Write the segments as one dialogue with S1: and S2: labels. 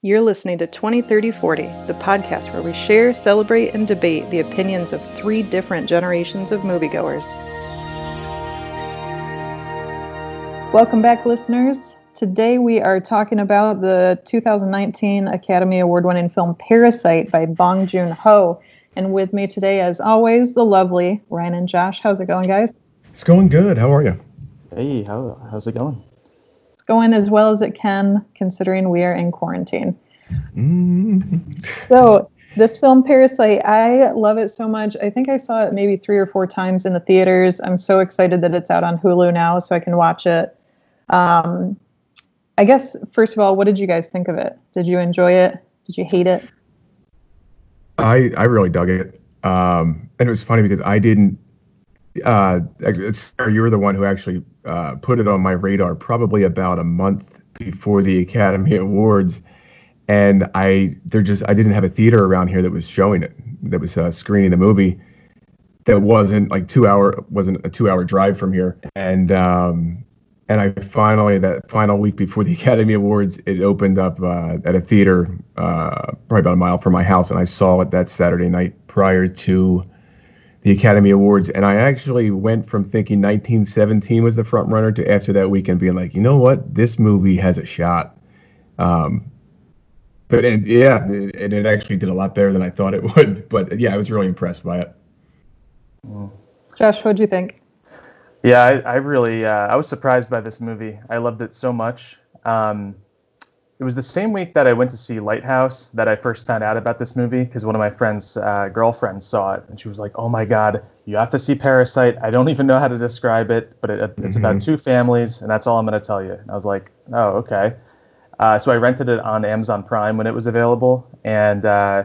S1: You're listening to 203040, the podcast where we share, celebrate, and debate the opinions of three different generations of moviegoers. Welcome back, listeners. Today we are talking about the 2019 Academy Award winning film Parasite by Bong Joon Ho. And with me today, as always, the lovely Ryan and Josh. How's it going, guys?
S2: It's going good. How are you?
S3: Hey, how, how's it going?
S1: Going as well as it can, considering we are in quarantine. Mm. So, this film, Parasite, I love it so much. I think I saw it maybe three or four times in the theaters. I'm so excited that it's out on Hulu now so I can watch it. Um, I guess, first of all, what did you guys think of it? Did you enjoy it? Did you hate it?
S2: I, I really dug it. Um, and it was funny because I didn't uh, you were the one who actually uh, put it on my radar probably about a month before the Academy Awards, and I there just I didn't have a theater around here that was showing it that was uh, screening the movie. That wasn't like two hour wasn't a two hour drive from here, and um, and I finally that final week before the Academy Awards it opened up uh, at a theater uh, probably about a mile from my house, and I saw it that Saturday night prior to the Academy Awards, and I actually went from thinking 1917 was the front runner to after that weekend being like, you know what, this movie has a shot. Um, but and, yeah, and it, it actually did a lot better than I thought it would. But yeah, I was really impressed by it.
S1: Josh, what do you think?
S3: Yeah, I, I really uh, I was surprised by this movie. I loved it so much. Um, it was the same week that I went to see Lighthouse that I first found out about this movie because one of my friends' uh, girlfriends saw it and she was like, "Oh my God, you have to see Parasite." I don't even know how to describe it, but it, it's mm-hmm. about two families, and that's all I'm going to tell you. And I was like, "Oh, okay." Uh, so I rented it on Amazon Prime when it was available, and uh,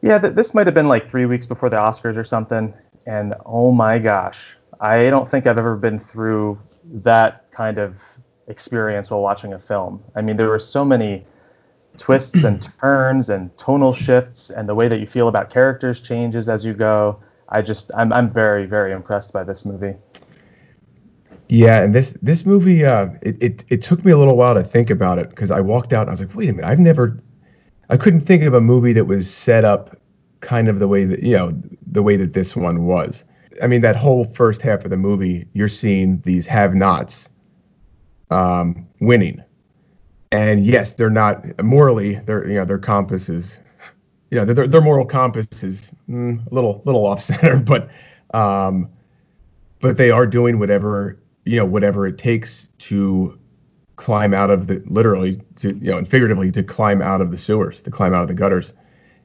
S3: yeah, th- this might have been like three weeks before the Oscars or something. And oh my gosh, I don't think I've ever been through that kind of experience while watching a film. I mean, there were so many twists and turns and tonal shifts, and the way that you feel about characters changes as you go. I just, I'm, I'm very, very impressed by this movie.
S2: Yeah, and this this movie, uh, it, it it took me a little while to think about it because I walked out and I was like, wait a minute, I've never, I couldn't think of a movie that was set up kind of the way that you know the way that this one was. I mean, that whole first half of the movie, you're seeing these have-nots um, winning. And yes, they're not morally. Their you know their compass is, you know their their moral compass is mm, a little little off center, but um, but they are doing whatever you know whatever it takes to climb out of the literally to you know and figuratively to climb out of the sewers to climb out of the gutters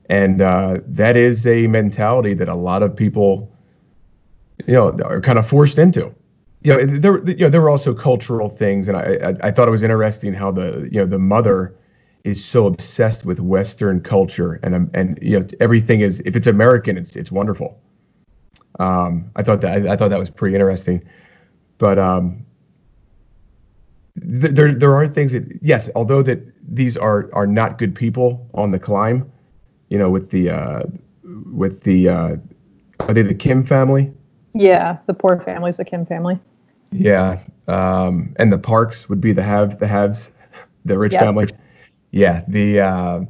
S2: and uh, that is a mentality that a lot of people you know are kind of forced into you know, there, you know, there were also cultural things, and I, I, I, thought it was interesting how the, you know, the mother is so obsessed with Western culture, and um, and you know, everything is if it's American, it's it's wonderful. Um, I thought that I, I thought that was pretty interesting, but um, th- there there are things that yes, although that these are are not good people on the climb, you know, with the uh, with the uh, are they the Kim family?
S1: Yeah, the poor families, the Kim family.
S2: Yeah, um, and the Parks would be the have the haves, the rich yep. family. Yeah, the uh,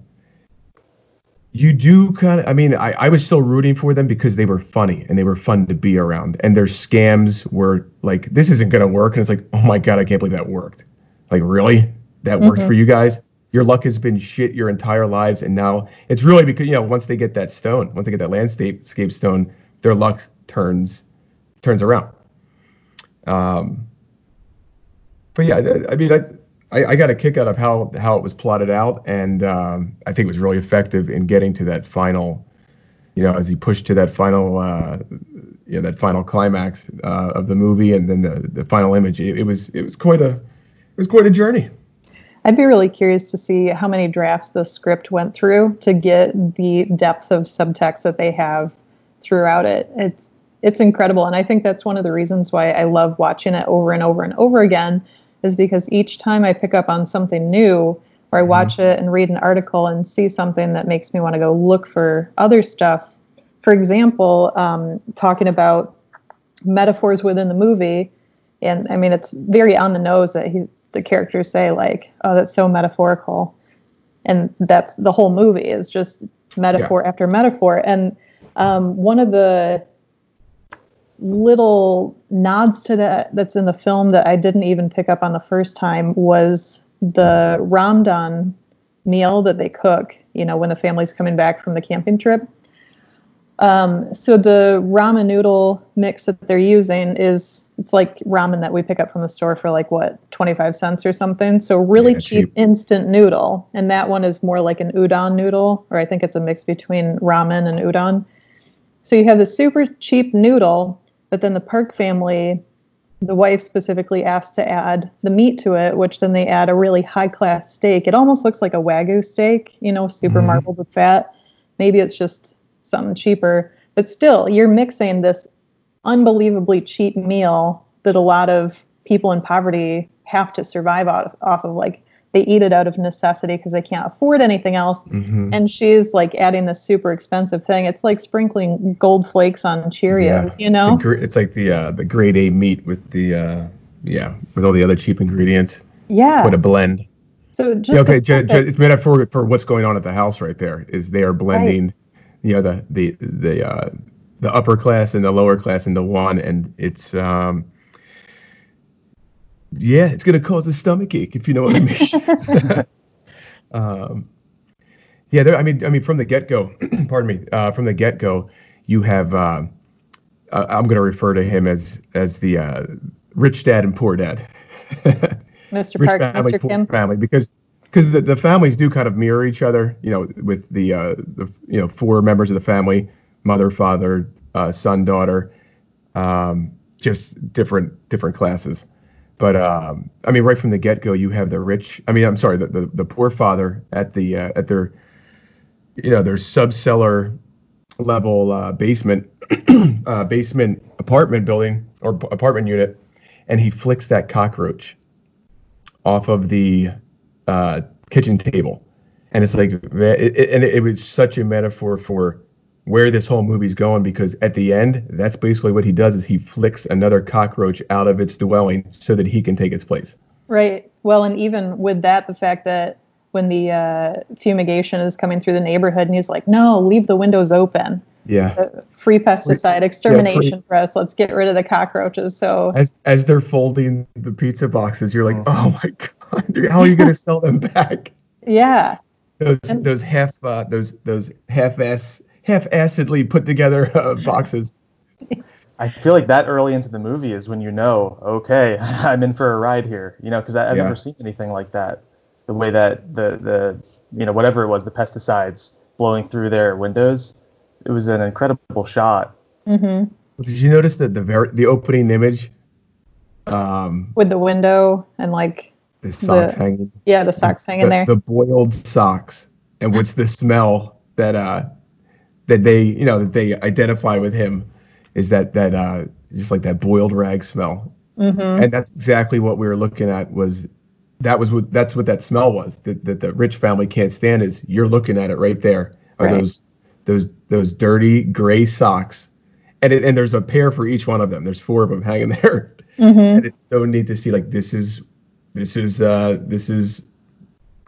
S2: you do kind of. I mean, I, I was still rooting for them because they were funny and they were fun to be around, and their scams were like, this isn't gonna work, and it's like, oh my god, I can't believe that worked. Like, really, that worked mm-hmm. for you guys? Your luck has been shit your entire lives, and now it's really because you know once they get that stone, once they get that landscape stone, their luck turns turns around. Um, but yeah, I, I mean, I, I, I, got a kick out of how how it was plotted out, and um, I think it was really effective in getting to that final, you know, as he pushed to that final, uh, you know, that final climax uh, of the movie, and then the, the final image. It, it was it was quite a it was quite a journey.
S1: I'd be really curious to see how many drafts the script went through to get the depth of subtext that they have throughout it. It's it's incredible. And I think that's one of the reasons why I love watching it over and over and over again, is because each time I pick up on something new, or I mm-hmm. watch it and read an article and see something that makes me want to go look for other stuff. For example, um, talking about metaphors within the movie, and I mean, it's very on the nose that he, the characters say, like, oh, that's so metaphorical. and that's the whole movie is just metaphor yeah. after metaphor. And um, one of the little nods to that that's in the film that I didn't even pick up on the first time was the Ramdon meal that they cook, you know, when the family's coming back from the camping trip. Um, so the ramen noodle mix that they're using is it's like ramen that we pick up from the store for like what 25 cents or something. So really yeah, cheap, cheap, instant noodle, and that one is more like an udon noodle, or I think it's a mix between ramen and udon. So you have the super cheap noodle, but then the Park family, the wife specifically asked to add the meat to it, which then they add a really high class steak. It almost looks like a wagyu steak, you know, super mm-hmm. marbled with fat. Maybe it's just something cheaper, but still, you're mixing this unbelievably cheap meal that a lot of people in poverty have to survive off, off of. Like they eat it out of necessity because they can't afford anything else. Mm-hmm. And she's like adding this super expensive thing. It's like sprinkling gold flakes on Cheerios, yeah. you know?
S2: It's, gr- it's, like the uh, the grade A meat with the uh, yeah with all the other cheap ingredients.
S1: Yeah.
S2: What a blend.
S1: So just
S2: yeah, okay, j- j- it's metaphor for what's going on at the house right there. Is they are blending, right. you know, the the the uh, the upper class and the lower class into one, and it's um yeah, it's going to cause a stomach ache if you know what I mean. um, yeah, there, I mean, I mean, from the get go, pardon me, uh, from the get go, you have. Uh, uh, I'm going to refer to him as as the uh, rich dad and poor dad.
S1: Mr. Park, family, Mr. Kim.
S2: Family, because because the, the families do kind of mirror each other. You know, with the uh, the you know four members of the family, mother, father, uh, son, daughter, um, just different different classes. But um, I mean, right from the get go, you have the rich. I mean, I'm sorry, the the, the poor father at the uh, at their you know their subcellar level uh, basement uh, basement apartment building or apartment unit, and he flicks that cockroach off of the uh, kitchen table, and it's like, it, it, and it was such a metaphor for where this whole movie's going because at the end that's basically what he does is he flicks another cockroach out of its dwelling so that he can take its place.
S1: Right. Well and even with that the fact that when the uh, fumigation is coming through the neighborhood and he's like no leave the windows open.
S2: Yeah.
S1: Uh, free pesticide extermination yeah, for us. Let's get rid of the cockroaches. So
S2: as as they're folding the pizza boxes you're like oh, oh my god how are you going to sell them back?
S1: Yeah.
S2: Those and, those half uh, those those half ass half-assedly put together uh, boxes.
S3: I feel like that early into the movie is when you know, okay, I'm in for a ride here. You know, because I've yeah. never seen anything like that. The way that the the you know whatever it was, the pesticides blowing through their windows, it was an incredible shot.
S1: Mm-hmm.
S2: Did you notice that the very the opening image? Um,
S1: With the window and like
S2: the socks the, hanging.
S1: Yeah, the socks the, hanging
S2: the,
S1: there.
S2: The boiled socks, and what's the smell that uh that they you know that they identify with him is that that uh, just like that boiled rag smell,
S1: mm-hmm.
S2: and that's exactly what we were looking at was that was what that's what that smell was that, that the rich family can't stand is you're looking at it right there are right. those those those dirty gray socks and it, and there's a pair for each one of them there's four of them hanging there
S1: mm-hmm.
S2: and it's so neat to see like this is this is uh this is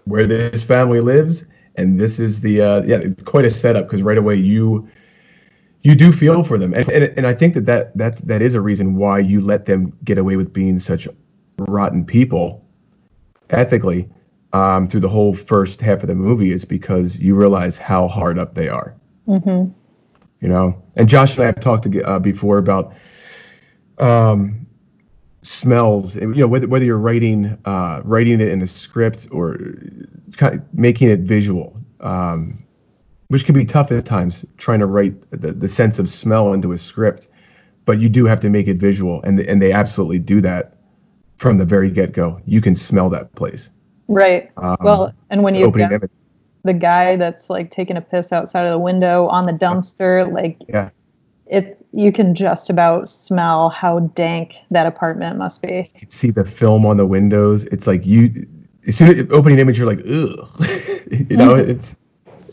S2: where this family lives and this is the uh, yeah it's quite a setup because right away you you do feel for them. And, and and I think that, that that that is a reason why you let them get away with being such rotten people ethically um, through the whole first half of the movie is because you realize how hard up they are.
S1: Mm-hmm.
S2: you know? And Josh and I have talked to, uh, before about um, smells you know whether, whether you're writing uh, writing it in a script or kind of making it visual um, which can be tough at times trying to write the, the sense of smell into a script but you do have to make it visual and, and they absolutely do that from the very get-go. You can smell that place.
S1: Right. Um, well and when you the guy that's like taking a piss outside of the window on the dumpster like
S2: yeah
S1: it's you can just about smell how dank that apartment must be.
S2: You see the film on the windows. It's like you, as soon as opening image, you're like, ugh. you know, mm-hmm. it's.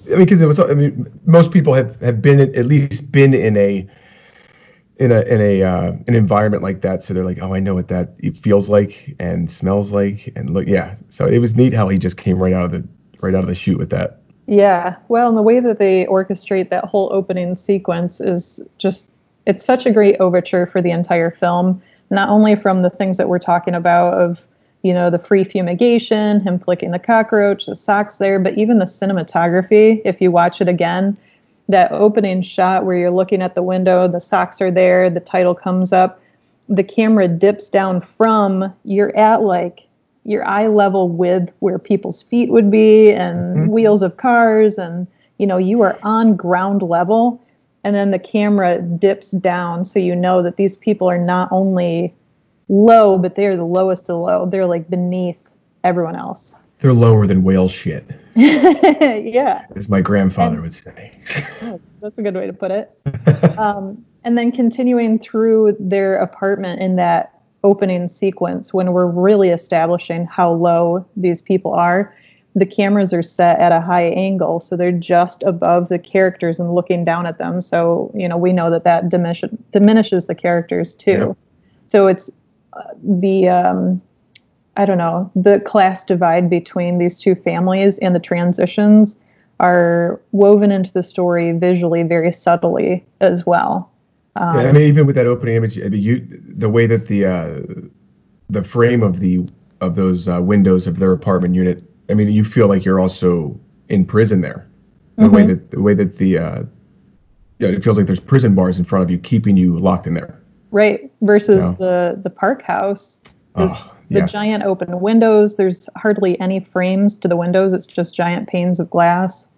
S2: I mean, because it was. I mean, most people have have been at least been in a. In a in a uh, an environment like that, so they're like, oh, I know what that feels like and smells like, and look, yeah. So it was neat how he just came right out of the right out of the chute with that.
S1: Yeah. Well, and the way that they orchestrate that whole opening sequence is just it's such a great overture for the entire film, not only from the things that we're talking about of you know the free fumigation, him flicking the cockroach, the socks there, but even the cinematography, if you watch it again, that opening shot where you're looking at the window, the socks are there, the title comes up, the camera dips down from you're at like your eye level with where people's feet would be and mm-hmm. wheels of cars and you know you are on ground level and then the camera dips down so you know that these people are not only low but they're the lowest of low. They're like beneath everyone else.
S2: They're lower than whale shit.
S1: Yeah.
S2: As my grandfather and, would say.
S1: Oh, that's a good way to put it. Um, and then continuing through their apartment in that opening sequence when we're really establishing how low these people are. The cameras are set at a high angle so they're just above the characters and looking down at them. So you know we know that that diminish, diminishes the characters too. Yeah. so it's uh, the um, i don't know the class divide between these two families and the transitions are woven into the story visually very subtly as well
S2: um, yeah, I mean, even with that opening image, I mean, you the way that the uh, the frame of the of those uh, windows of their apartment unit, I mean, you feel like you're also in prison there. The mm-hmm. way that the way that the uh, it feels like there's prison bars in front of you, keeping you locked in there.
S1: Right. Versus you know? the the park house is oh, the yeah. giant open windows. There's hardly any frames to the windows. It's just giant panes of glass.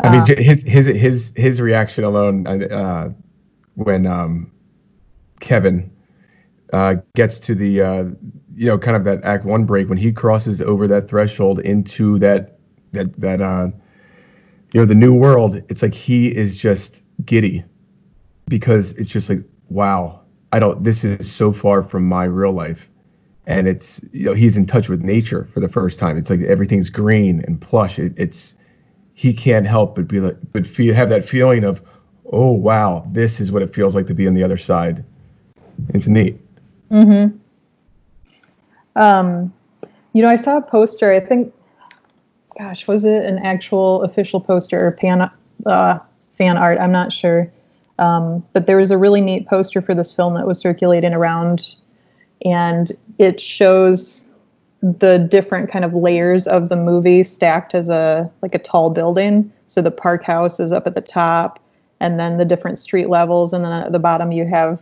S2: I mean, uh, his his his his reaction alone. Uh, when um, Kevin uh, gets to the uh, you know kind of that Act One break when he crosses over that threshold into that that that uh, you know the new world. It's like he is just giddy because it's just like wow. I don't. This is so far from my real life, and it's you know he's in touch with nature for the first time. It's like everything's green and plush. It, it's he can't help but be like but feel have that feeling of oh wow, this is what it feels like to be on the other side. It's neat.
S1: Mm-hmm. Um, you know, I saw a poster. I think, gosh, was it an actual official poster or fan uh, fan art? I'm not sure. Um, but there was a really neat poster for this film that was circulating around, and it shows the different kind of layers of the movie stacked as a like a tall building. So the park house is up at the top and then the different street levels, and then at the bottom you have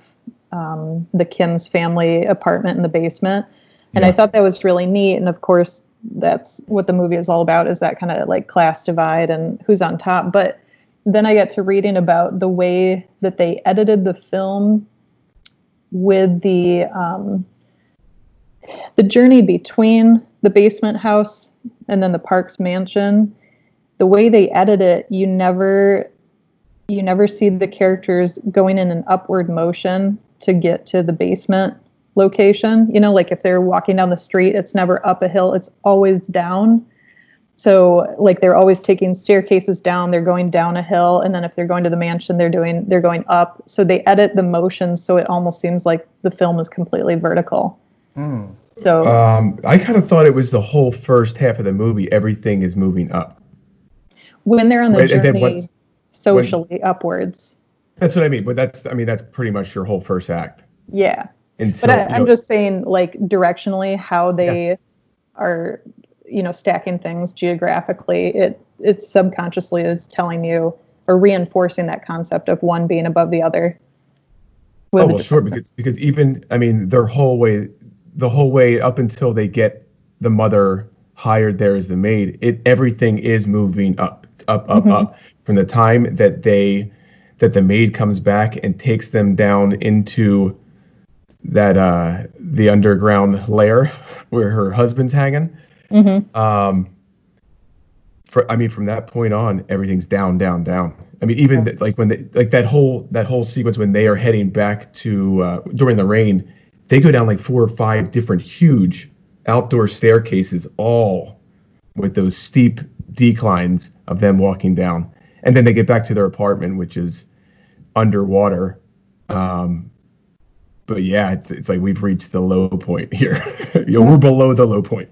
S1: um, the Kim's family apartment in the basement. And yeah. I thought that was really neat. And of course, that's what the movie is all about is that kind of like class divide and who's on top. But then I got to reading about the way that they edited the film with the um, the journey between the basement house and then the Parks mansion. The way they edit it, you never you never see the characters going in an upward motion to get to the basement location. You know, like if they're walking down the street, it's never up a hill, it's always down. So like they're always taking staircases down, they're going down a hill, and then if they're going to the mansion, they're doing they're going up. So they edit the motion so it almost seems like the film is completely vertical. Mm. So
S2: um, I kind of thought it was the whole first half of the movie. Everything is moving up.
S1: When they're on the right, journey, socially when, upwards.
S2: That's what I mean. But that's I mean that's pretty much your whole first act.
S1: Yeah. Until, but I, am just saying like directionally how they yeah. are you know stacking things geographically it it subconsciously is telling you or reinforcing that concept of one being above the other
S2: oh well sure because because even i mean their whole way the whole way up until they get the mother hired there as the maid it everything is moving up up up mm-hmm. up from the time that they that the maid comes back and takes them down into that uh the underground lair where her husband's hanging. Mm-hmm. um for i mean from that point on everything's down down down. I mean even th- like when they like that whole that whole sequence when they are heading back to uh during the rain they go down like four or five different huge outdoor staircases all with those steep declines of them walking down and then they get back to their apartment, which is underwater. Um, but yeah, it's it's like we've reached the low point here. you know, we're below the low point.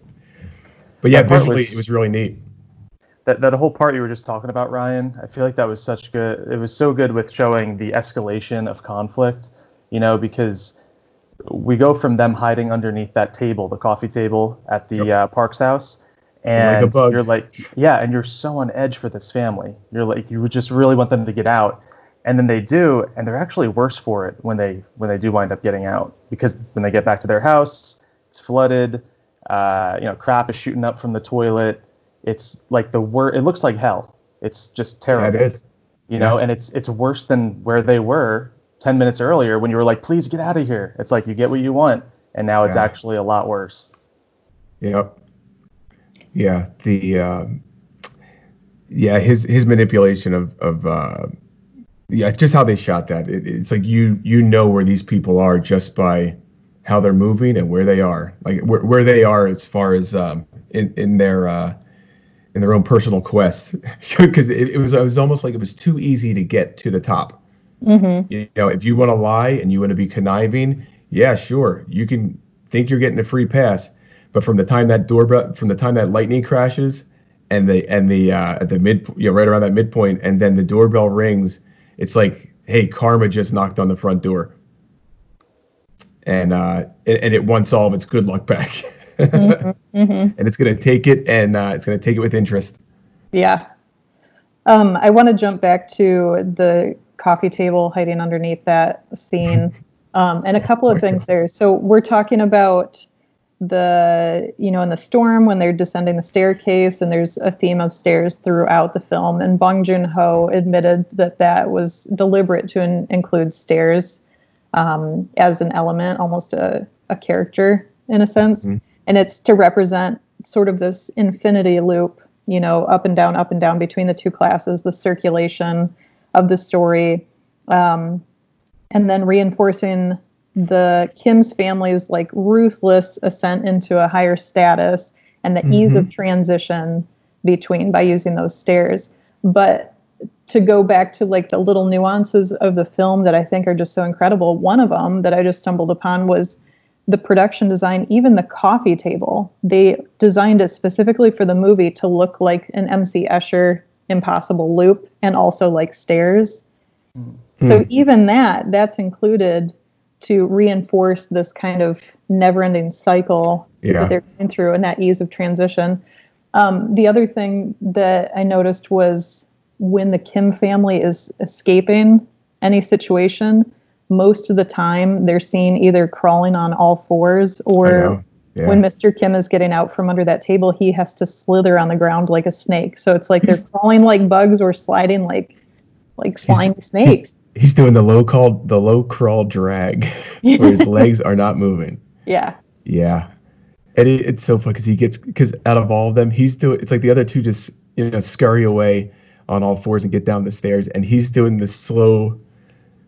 S2: But yeah, visually was, it was really neat.
S3: that that whole part you were just talking about, Ryan. I feel like that was such good. It was so good with showing the escalation of conflict. You know, because we go from them hiding underneath that table, the coffee table at the
S2: Yep.
S3: uh, Parks house, and
S2: bug.
S3: you're like, yeah, and you're so on edge for this family. You're like, you would just really want them to get out, and then they do, and they're actually worse for it when they when they do wind up getting out because when they get back to their house, it's flooded. Uh, you know, crap is shooting up from the toilet. It's like the wor It looks like hell. It's just
S2: Yeah,
S3: terrible
S2: it is.
S3: you know
S2: Yeah.
S3: and it's it's worse than where they were 10 minutes earlier when you were like please get out of here it's like you get what you want and now it's
S2: Yeah.
S3: actually a lot worse
S2: Yep. Yeah. The um, yeah his his manipulation of of uh, yeah just how they shot that. It, it's like you you know where these people are just by how they're moving and where they are, like where, where they are as far as um, in in their uh, in their own personal quest. Because it, it was it was almost like it was too easy to get to the top.
S1: Mm-hmm.
S2: You know, if you want to lie and you want to be conniving, yeah, sure, you can think you're getting a free pass, but from the time that doorbell, from the time that lightning crashes, and the and the uh, at the mid, you know, right around that midpoint, and then the doorbell rings, it's like, hey, karma just knocked on the front door, and uh, and, and it wants all of its good luck back,
S1: Mm-hmm. Mm-hmm.
S2: and it's gonna take it, and uh, it's gonna take it with interest.
S1: Yeah. Um, I want to jump back to the coffee table hiding underneath that scene, um, and a couple of things there. So we're talking about the, you know, in the storm when they're descending the staircase, and there's a theme of stairs throughout the film. And Bong Joon Ho admitted that that was deliberate to in- include stairs um, as an element, almost a, a character in a sense.
S2: Mhm.
S1: And it's to represent sort of this infinity loop, you know, up and down, up and down between the two classes, the circulation of the story, um, and then reinforcing the Kim's family's like ruthless ascent into a higher status and the ease of mm-hmm. transition between by using those stairs. But to go back to like the little nuances of the film that I think are just so incredible, one of them that I just stumbled upon was the production design, even the coffee table. They designed it specifically for the movie to look like an MC Escher impossible loop and also like stairs. Hmm. So hmm. even that, that's included to reinforce this kind of never-ending cycle
S2: Yeah.
S1: that they're going through and that ease of transition. Um, the other thing that I noticed was when the Kim family is escaping any situation, most of the time they're seen either crawling on all fours or.
S2: Yeah.
S1: when Mr. Kim is getting out from under that table, he has to slither on the ground like a snake. So it's like they're crawling like bugs or sliding like like flying snakes.
S2: He's doing the low call, the low crawl drag, where his legs are not moving.
S1: Yeah.
S2: Yeah, and it, it's so fun because he gets because out of all of them, he's doing. It's like the other two just you know scurry away on all fours and get down the stairs, and he's doing this slow,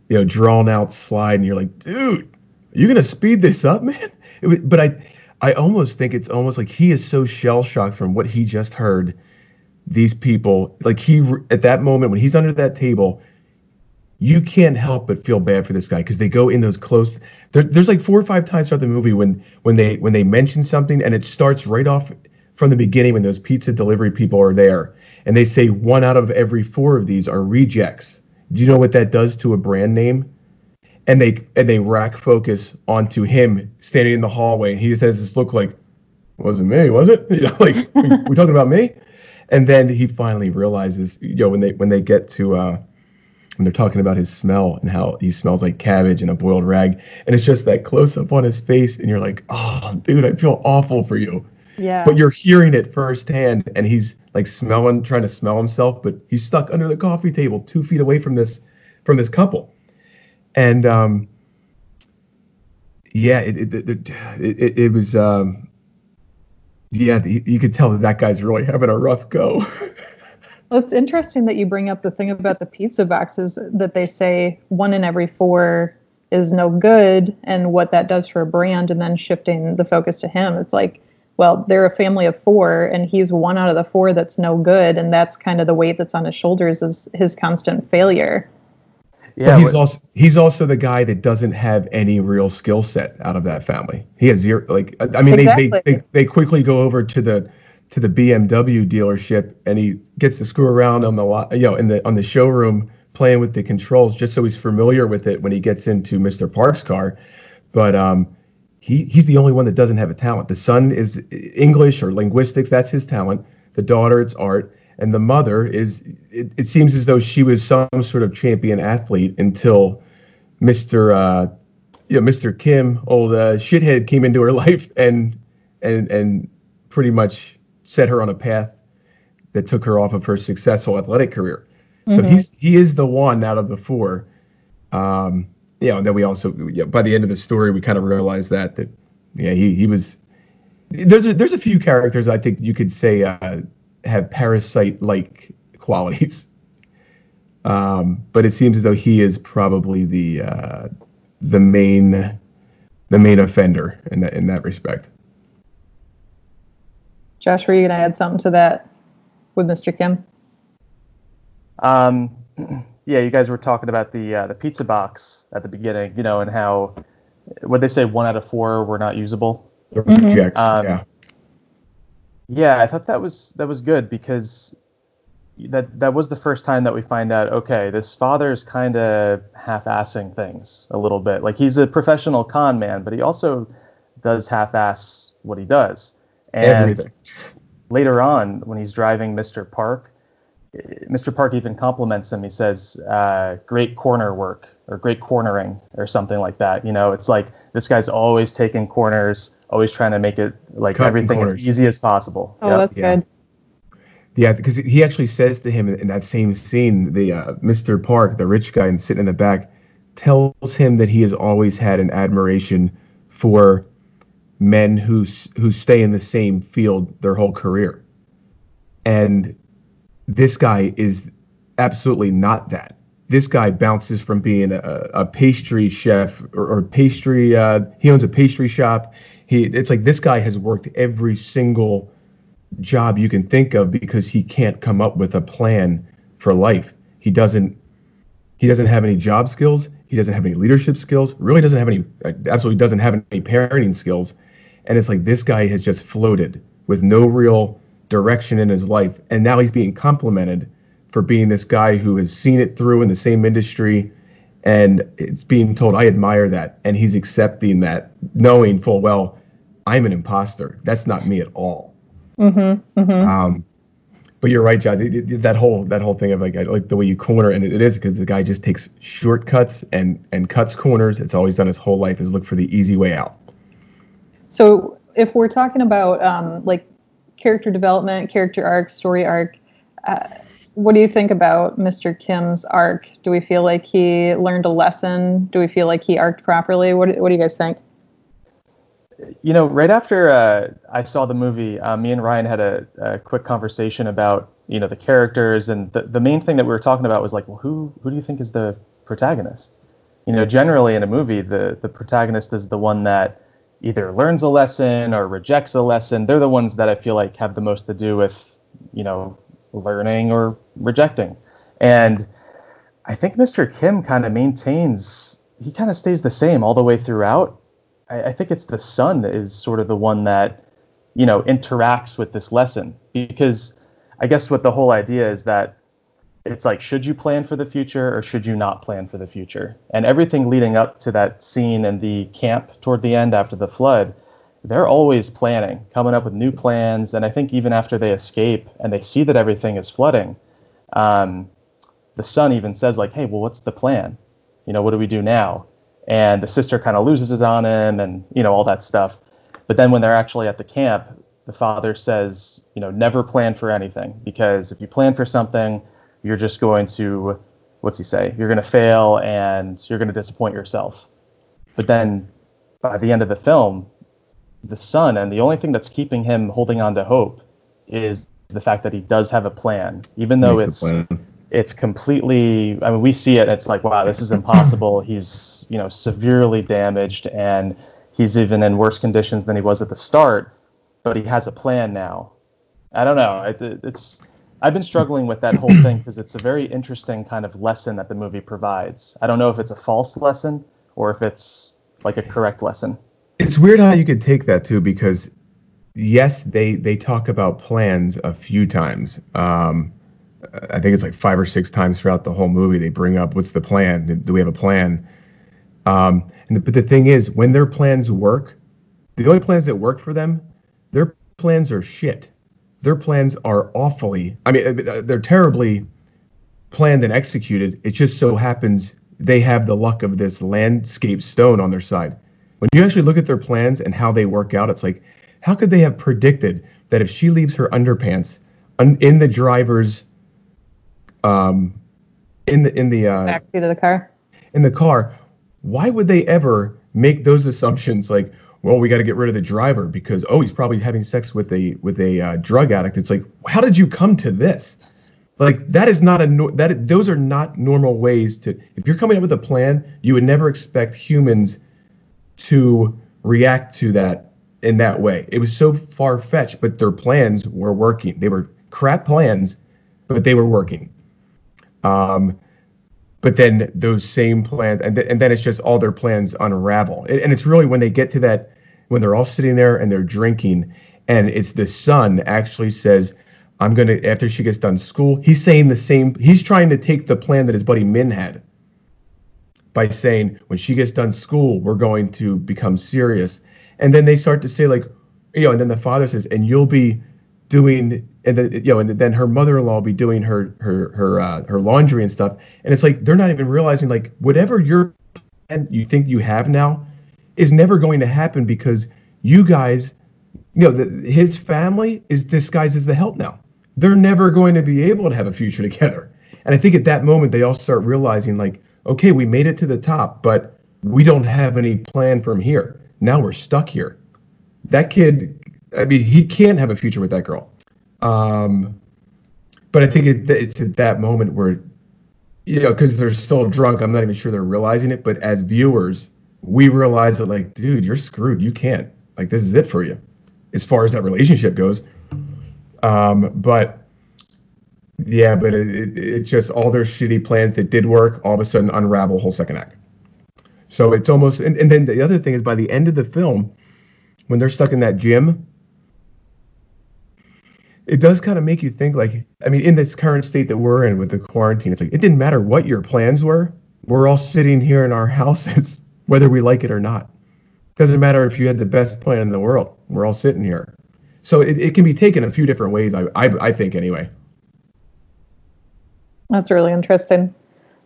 S2: you know, drawn out slide, and you're like, dude, are you gonna speed this up, man? It was, but I, I almost think it's almost like he is so shell shocked from what he just heard. These people, like he at that moment when he's under that table, you can't help but feel bad for this guy because they go in those close. There, there's like four or five times throughout the movie when when they when they mention something and it starts right off from the beginning when those pizza delivery people are there and they say one out of every four of these are rejects. Do you know what that does to a brand name? And they and they rack focus onto him standing in the hallway he just has this look like, wasn't me, was it? You know, like we, we talking about me? And then he finally realizes, you know, when they when they get to uh, when they're talking about his smell and how he smells like cabbage and a boiled rag, and it's just that close up on his face, and you're like, oh, dude, I feel awful for you.
S1: Yeah.
S2: But you're hearing it firsthand, and he's like smelling, trying to smell himself, but he's stuck under the coffee table, two feet away from this from this couple, and um, yeah, it it it, it, it was um, yeah, you, you could tell that that guy's really having a rough go.
S1: Well, it's interesting that you bring up the thing about the pizza boxes that they say one in every four is no good and what that does for a brand, and then shifting the focus to him. It's like, well, they're a family of four, and he's one out of the four that's no good, and that's kind of the weight that's on his shoulders is his constant failure.
S3: yeah
S2: but he's also he's also the guy that doesn't have any real skill set out of that family. He has zero. Like I I mean, they,
S1: Exactly.
S2: they they they quickly go over to the to the BMW dealership and he gets to screw around on the lot, you know, in the on the showroom playing with the controls just so he's familiar with it when he gets into Mr. Park's car. But um, he he's the only one that doesn't have a talent. The son is English or linguistics, that's his talent. The daughter, it's art, and the mother is. It, it seems as though she was some sort of champion athlete until Mr. Uh, you know, Mr. Kim, old uh, shithead, came into her life and and and pretty much set her on a path that took her off of her successful athletic career. Mm-hmm. So he's he is the one out of the four. Um, yeah, and then we also yeah, by the end of the story we kind of realized that that yeah he he was there's a, there's a few characters I think you could say uh, have parasite like qualities. Um, but it seems as though he is probably the uh, the main the main offender in that in that respect.
S1: Josh, were you going to add something to that with Mr. Kim?
S3: Um, yeah, you guys were talking about the uh, the pizza box at the beginning, you know, and how what they say one out of four were not usable.
S2: Mm-hmm. Um, yeah.
S3: Yeah, I thought that was that was good because that that was the first time that we find out. Okay, this father is kind of half-assing things a little bit. Like he's a professional con man, but he also does half-ass what he does. And Everything. later on, when he's driving Mr. Park, Mr. Park even compliments him. He says, uh, "Great corner work." Or great cornering, or something like that. You know, it's like this guy's always taking corners, always trying to make it like Cutting everything corners. as easy as possible.
S1: Oh, yep. that's yeah. good.
S2: Yeah, because he actually says to him in that same scene, the uh, Mr. Park, the rich guy and sitting in the back, tells him that he has always had an admiration for men who who stay in the same field their whole career. And this guy is absolutely not that. This guy bounces from being a, a pastry chef or, or pastry. Uh, he owns a pastry shop. He it's like this guy has worked every single job you can think of because he can't come up with a plan for life. He doesn't he doesn't have any job skills. He doesn't have any leadership skills. Really doesn't have any absolutely doesn't have any parenting skills. And it's like this guy has just floated with no real direction in his life. And now he's being complimented for being this guy who has seen it through in the same industry. And it's being told, I admire that. And he's accepting that, knowing full well, I'm an imposter. That's not me at all.
S1: Mm-hmm, mm-hmm. Um,
S2: but you're right, John. That whole that whole thing of like like the way you corner, and it is because the guy just takes shortcuts and and cuts corners. It's always done his whole life is look for the easy way out.
S1: So if we're talking about um, like character development, character arc, story arc, uh, what do you think about Mr. Kim's arc? Do we feel like he learned a lesson? Do we feel like he arced properly? What, what do you guys think?
S3: You know, right after uh, I saw the movie, uh, me and Ryan had a, a, quick conversation about you know the characters, and the, the main thing that we were talking about was like, well, who who do you think is the protagonist? You know, generally in a movie, the the protagonist is the one that either learns a lesson or rejects a lesson. They're the ones that I feel like have the most to do with, you know, learning or rejecting. And I think Mr. Kim kind of maintains, he kind of stays the same all the way throughout. I, I think it's the son is sort of the one that, you know, interacts with this lesson because I guess what the whole idea is that it's like should you plan for the future or should you not plan for the future? And everything leading up to that scene in the camp toward the end after the flood they're always planning coming up with new plans. And i think even after they escape and they see that everything is flooding um, the son even says like hey well what's the plan? You know what do we do now? And the sister kind of loses it on him and you know all that stuff. But then when they're actually at the camp the father says you know never plan for anything because if you plan for something you're just going to what's he say? You're going to fail and you're going to disappoint yourself. But then by the end of the film, the son and the only thing that's keeping him holding on to hope is the fact that he does have a plan, even though it's it's completely. I mean, we see it. It's like, wow, this is impossible. he's you know severely damaged, and he's even in worse conditions than he was at the start. But he has a plan now. I don't know. It, it's I've been struggling with that whole thing because it's a very interesting kind of lesson that the movie provides. I don't know if it's a false lesson or if it's like a correct lesson.
S2: It's weird how you could take that too because yes, they they talk about plans a few times. Um, I think it's like five or six times throughout the whole movie. They bring up what's the plan? Do we have a plan? Um, the, but the thing is, when their plans work, the only plans that work for them, their plans are shit. Their plans are awfully. I mean, uh, they're terribly planned and executed. It just so happens they have the luck of this landscape stone on their side. When you actually look at their plans and how they work out, it's like, how could they have predicted that if she leaves her underpants in the driver's um, in the in the uh,
S1: backseat of the car
S2: in the car why would they ever make those assumptions like well we got to get rid of the driver because oh he's probably having sex with a with a uh, drug addict. It's like how did you come to this? Like that is not a that those are not normal ways to if you're coming up with a plan you would never expect humans to react to that in that way. It was so far fetched but their plans were working. They were crap plans but they were working. Um but then those same plans and, th- and then it's just all their plans unravel. And, and it's really when they get to that when they're all sitting there and they're drinking and it's the son actually says i'm going to after she gets done school he's saying the same he's trying to take the plan that his buddy min had by saying when she gets done school we're going to become serious. And then they start to say like you know and then the father says and you'll be doing and then you know and then her mother-in-law will be doing her her her uh, her laundry and stuff. And it's like they're not even realizing like whatever you're you think you have now is never going to happen because you guys you know the, his family is disguised as the help now. They're never going to be able to have a future together. And i think at that moment they all start realizing like okay we made it to the top but we don't have any plan from here. Now we're stuck here. That kid i mean he can't have a future with that girl um, but I think it, it's at that moment where, you know, because they're still drunk, I'm not even sure they're realizing it. But as viewers, we realize that, like, dude, you're screwed. You can't. Like, this is it for you, as far as that relationship goes. Um, but yeah, but it, it, just all their shitty plans that did work all of a sudden unravel whole second act. So it's almost, and, and then the other thing is by the end of the film, when they're stuck in that gym it does kind of make you think like i mean in this current state that we're in with the quarantine it's like it didn't matter what your plans were. We're all sitting here in our houses whether we like it or not. Doesn't matter if you had the best plan in the world. We're all sitting here. So it, it can be taken a few different ways i i, I think anyway.
S1: That's really interesting.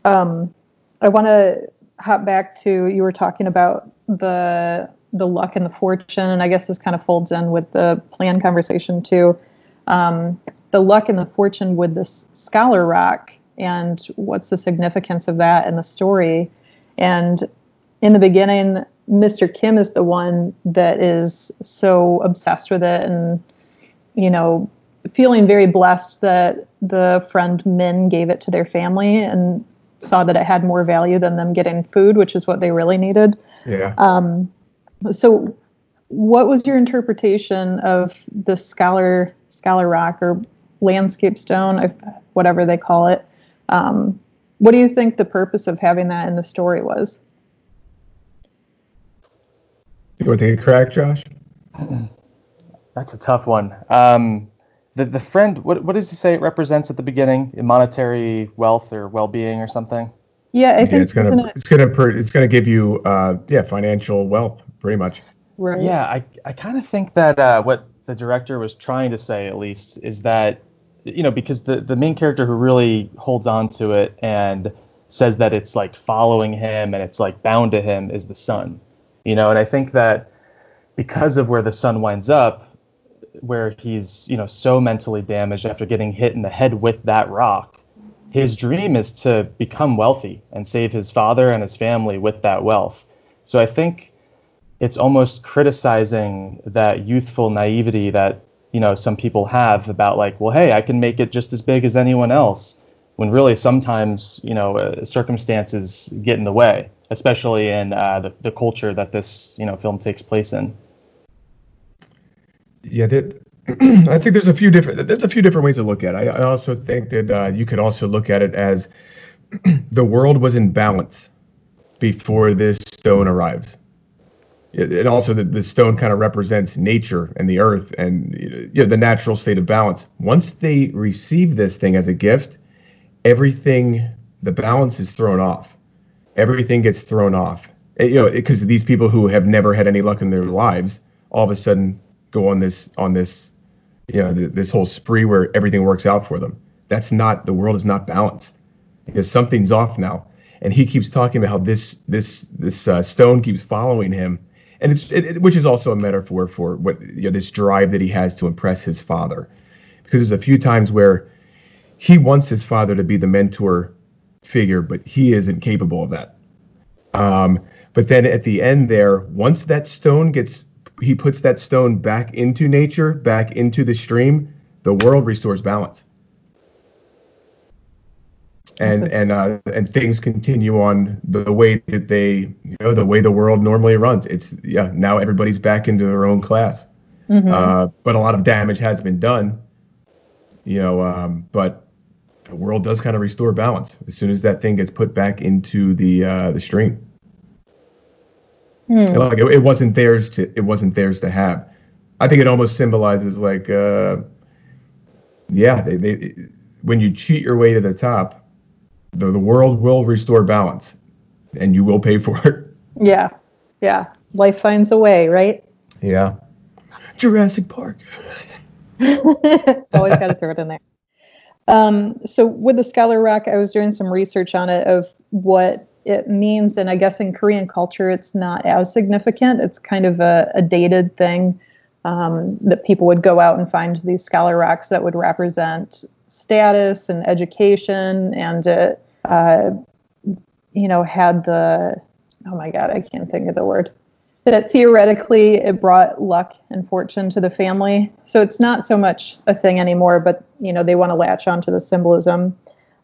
S1: Um, i want to hop back to you were talking about the the luck and the fortune and i guess this kind of folds in with the plan conversation too um, the luck and the fortune with this scholar rock and what's the significance of that in the story. And in the beginning, Mr. Kim is the one that is so obsessed with it and, you know, feeling very blessed that the friend Min gave it to their family and saw that it had more value than them getting food, which is what they really needed.
S2: Yeah.
S1: Um, so, what was your interpretation of the scholar Scholar Rock or Landscape Stone, whatever they call it. Um, what do you think the purpose of having that in the story was?
S2: You want to take a crack, Josh?
S3: That's a tough one. Um, the the friend, what what does he say it represents at the beginning? Monetary wealth or well being or something?
S1: Yeah, I think
S2: yeah, it's gonna it? it's gonna it's gonna give you uh, yeah financial wealth pretty much.
S3: Right. Yeah, I I kind of think that uh, what the director was trying to say at least is that you know because the the main character who really holds on to it and says that it's like following him and it's like bound to him is the son you know and i think that because of where the son winds up where he's you know so mentally damaged after getting hit in the head with that rock his dream is to become wealthy and save his father and his family with that wealth so i think it's almost criticizing that youthful naivety that you know some people have about like well hey i can make it just as big as anyone else when really sometimes you know uh, circumstances get in the way especially in uh, the, the culture that this you know film takes place in.
S2: Yeah that, i think there's a few different there's a few different ways to look at it. I, I also think that uh, you could also look at it as the world was in balance before this stone arrives and also the, the stone kind of represents nature and the earth and you know, the natural state of balance. Once they receive this thing as a gift, everything the balance is thrown off. Everything gets thrown off. You know, because these people who have never had any luck in their lives all of a sudden go on this on this you know th- this whole spree where everything works out for them. That's not the world is not balanced because something's off now. And he keeps talking about how this this this uh, stone keeps following him and it's it, it, which is also a metaphor for what you know this drive that he has to impress his father, because there's a few times where he wants his father to be the mentor figure, but he isn't capable of that. Um, but then at the end there, once that stone gets, he puts that stone back into nature, back into the stream, the world restores balance and and uh, and things continue on the way that they you know the way the world normally runs. It's yeah now everybody's back into their own class, mm-hmm. uh, but a lot of damage has been done. You know, um, but the world does kind of restore balance as soon as that thing gets put back into the uh, the stream. Mm. Like it, it, wasn't theirs to it wasn't theirs to have. I think it almost symbolizes like uh, yeah they, they when you cheat your way to the top the, the world will restore balance and you will pay for it.
S1: Yeah. Yeah. Life finds a way, right?
S2: Yeah. Jurassic Park.
S1: Always got to throw it in there. Um, so with the Scholar Rock, I was doing some research on it of what it means, and I guess in Korean culture, it's not as significant. It's kind of a, a dated thing um, that people would go out and find these Scholar Rocks that would represent status and education, and it uh, you know, had the, oh my God, I can't think of the word, that theoretically it brought luck and fortune to the family. So it's not so much a thing anymore, but, you know, they want to latch onto the symbolism.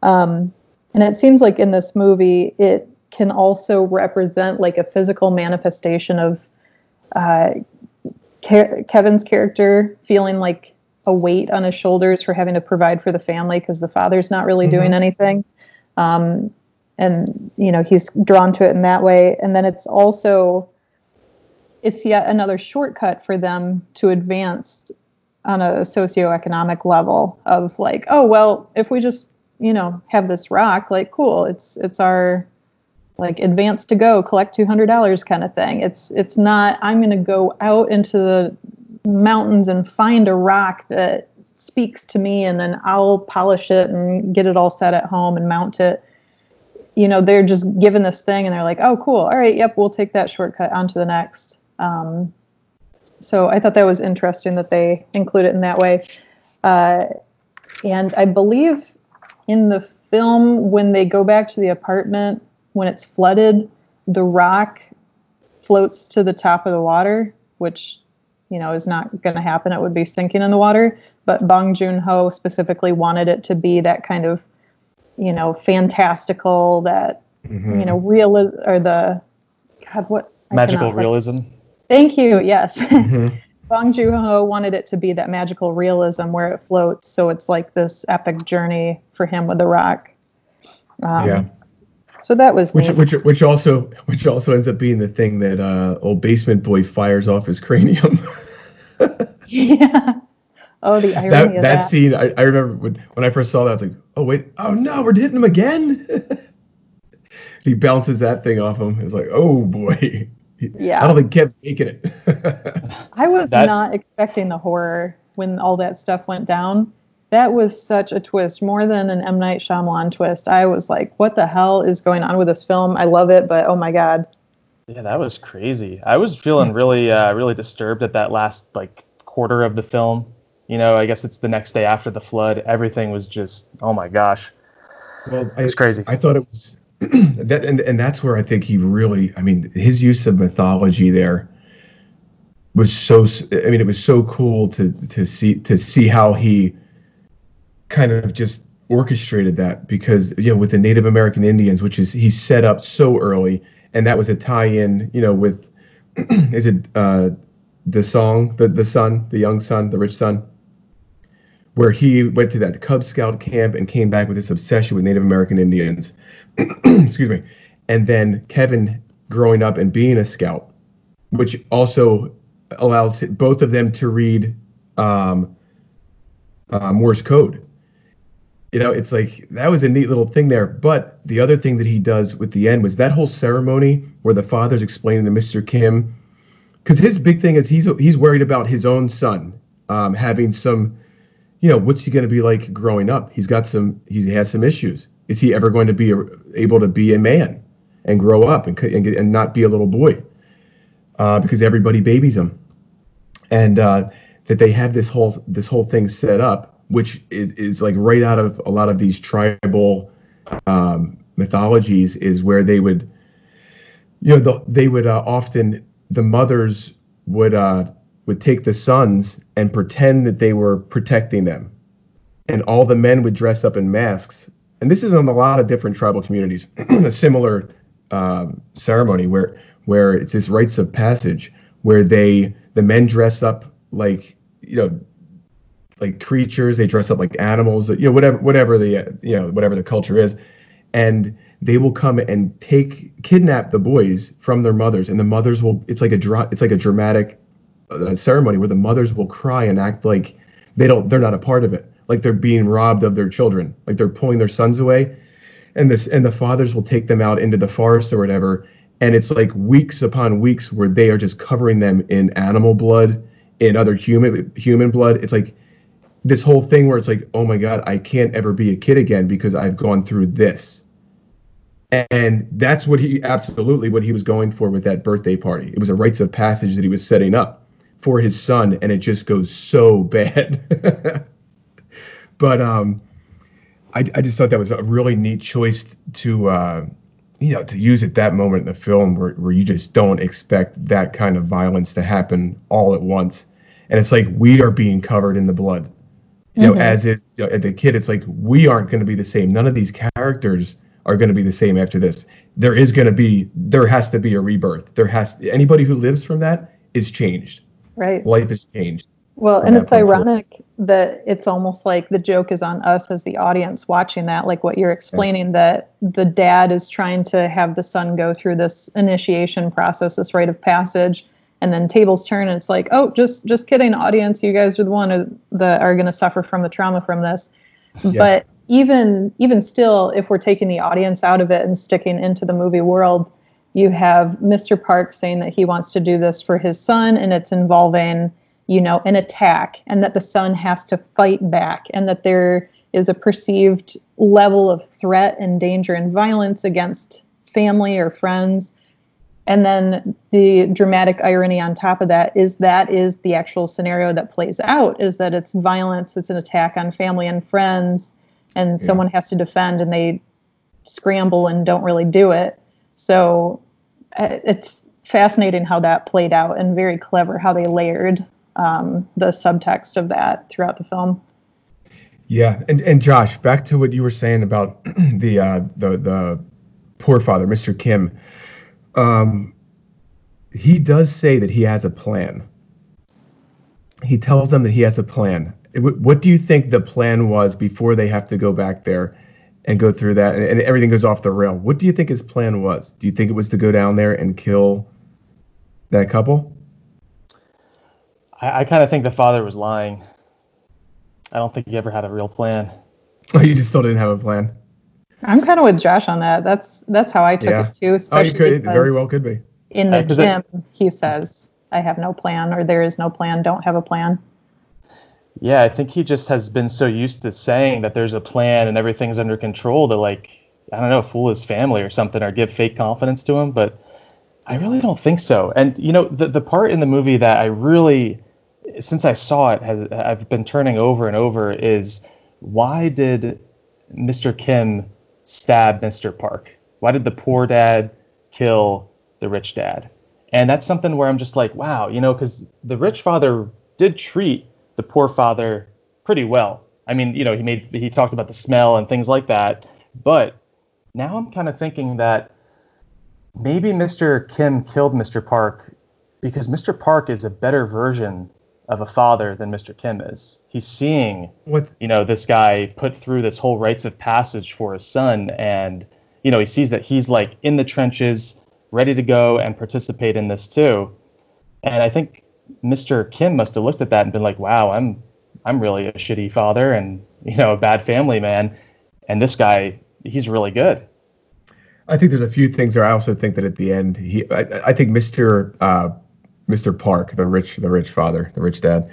S1: Um, and it seems like in this movie, it can also represent like a physical manifestation of uh, Ke- Kevin's character feeling like a weight on his shoulders for having to provide for the family because the father's not really mm-hmm. doing anything um, and you know he's drawn to it in that way. And then it's also it's yet another shortcut for them to advance on a socioeconomic level of like oh well if we just you know have this rock like cool it's it's our like advance to go collect $200 kind of thing. It's it's not i'm going to go out into the mountains and find a rock that speaks to me and then I'll polish it and get it all set at home and mount it. You know, they're just given this thing and they're like, oh, cool. All right. Yep. We'll take that shortcut on to the next. Um, so I thought that was interesting that they include it in that way. Uh, and I believe in the film, when they go back to the apartment, when it's flooded, the rock floats to the top of the water, which you know is not going to happen. It would be sinking in the water but Bong Joon Ho specifically wanted it to be that kind of, you know, fantastical, that mm-hmm. you know, real or the God, what
S3: magical realism.
S1: Thank you. Yes. Mm-hmm. Bong Joon Ho wanted it to be that magical realism where it floats, so it's like this epic journey for him with the rock. Um, yeah. So that was
S2: which, which which also which also ends up being the thing that uh, old basement boy fires off his cranium.
S1: yeah. Oh, the irony
S2: that,
S1: of that.
S2: That scene, I, I remember when, when I first saw that, I was like, oh, wait, oh no, we're hitting him again. he bounces that thing off him. It's like, oh boy. Yeah. I don't think Kev's making it.
S1: I was that, not expecting the horror when all that stuff went down. That was such a twist, more than an M. Night Shyamalan twist. I was like, what the hell is going on with this film? I love it, but oh my God.
S3: Yeah, that was crazy. I was feeling really, uh, really disturbed at that last like quarter of the film you know, I guess it's the next day after the flood. Everything was just, oh my gosh.
S2: Well, it's crazy. I thought it was that, and and that's where I think he really, I mean, his use of mythology there was so. I mean, it was so cool to to see to see how he kind of just orchestrated that because you know with the Native American Indians, which is he set up so early, and that was a tie-in, you know, with is it uh, the song, the the son, the young son, the rich son where he went to that Cub Scout camp and came back with this obsession with Native American Indians. Excuse me. And then Kevin growing up and being a scout which also allows both of them to read um, uh, Morse code. You know, it's like that was a neat little thing there. But the other thing that he does with the end was that whole ceremony where the father's explaining to Mr. Kim, because his big thing is he's he's worried about his own son um, having some, you know, what's he going to be like growing up? He's got some, he has some issues. Is he ever going to be able to be a man and grow up and and, get, and not be a little boy? Uh, because everybody babies him, and uh, that they have this whole this whole thing set up, which is is like right out of a lot of these tribal um, mythologies, is where they would, you know, the, they would uh, often the mothers would uh, would take the sons and pretend that they were protecting them, and all the men would dress up in masks. And this is in a lot of different tribal communities, a similar um, ceremony where where it's this rites of passage where they the men dress up like you know like creatures. They dress up like animals you know whatever whatever the you know whatever the culture is. And they will come and take kidnap the boys from their mothers. And the mothers will it's like a it's like a dramatic uh, ceremony where the mothers will cry and act like they don't they're not a part of it like they're being robbed of their children like they're pulling their sons away and this and the fathers will take them out into the forest or whatever and it's like weeks upon weeks where they are just covering them in animal blood in other human human blood. It's like this whole thing where it's like, oh my god, I can't ever be a kid again because I've gone through this. And that's what he absolutely what he was going for with that birthday party. It was a rites of passage that he was setting up for his son, and it just goes so bad. but um, I, I just thought that was a really neat choice to uh, you know to use at that moment in the film where, where you just don't expect that kind of violence to happen all at once. And it's like we are being covered in the blood. You know mm-hmm. as is you know, the kid it's like we aren't going to be the same. None of these characters are going to be the same after this. There is going to be there has to be a rebirth. There has anybody who lives from that is changed
S1: right
S2: life has changed
S1: well and it's ironic that it's almost like the joke is on us as the audience watching that like what you're explaining yes. that the dad is trying to have the son go through this initiation process this rite of passage and then tables turn and it's like oh just just kidding audience you guys are the one that are going to suffer from the trauma from this yeah. but even even still if we're taking the audience out of it and sticking into the movie world you have mr park saying that he wants to do this for his son and it's involving you know an attack and that the son has to fight back and that there is a perceived level of threat and danger and violence against family or friends and then the dramatic irony on top of that is that is the actual scenario that plays out is that it's violence, it's an attack on family and friends, and yeah. someone has to defend and they scramble and don't really do it. So uh, it's fascinating how that played out and very clever how they layered um, the subtext of that throughout the film.
S2: Yeah, and and Josh, back to what you were saying about the uh, the the poor father, Mr. Kim um, he does say that he has a plan. He tells them that he has a plan. What do you think the plan was before they have to go back there and go through that and, and everything goes off the rail? What do you think his plan was? Do you think it was to go down there and kill that couple?
S3: I, I kind of think the father was lying. I don't think he ever had a real plan.
S2: Oh, you just still didn't have a plan.
S1: I'm kind of with Josh on that. That's that's how I took yeah. it too.
S2: Oh, you could very well could be.
S1: In the uh, gym, it, he says, "I have no plan," or "There is no plan. Don't have a plan."
S3: Yeah, I think he just has been so used to saying that there's a plan and everything's under control to like I don't know, fool his family or something, or give fake confidence to him. But I really don't think so. And you know, the the part in the movie that I really, since I saw it, has I've been turning over and over is why did Mr. Kim stab Mr. Park? Why did the poor dad kill the rich dad? And that's something where I'm just like, wow, you know, because the rich father did treat the poor father pretty well. I mean, you know, he made he talked about the smell and things like that. But now I'm kind of thinking that maybe Mr. Kim killed Mr. Park because Mr. Park is a better version of a father than Mr. Kim is. He's seeing, what? you know, this guy put through this whole rites of passage for his son, and you know, he sees that he's like in the trenches, ready to go and participate in this too. And I think Mr. Kim must have looked at that and been like, "Wow, I'm I'm really a shitty father and you know a bad family man, and this guy he's really good."
S2: I think there's a few things there. I also think that at the end, he I, I think Mr. Uh, Mr. Park, the rich the rich father, the rich dad,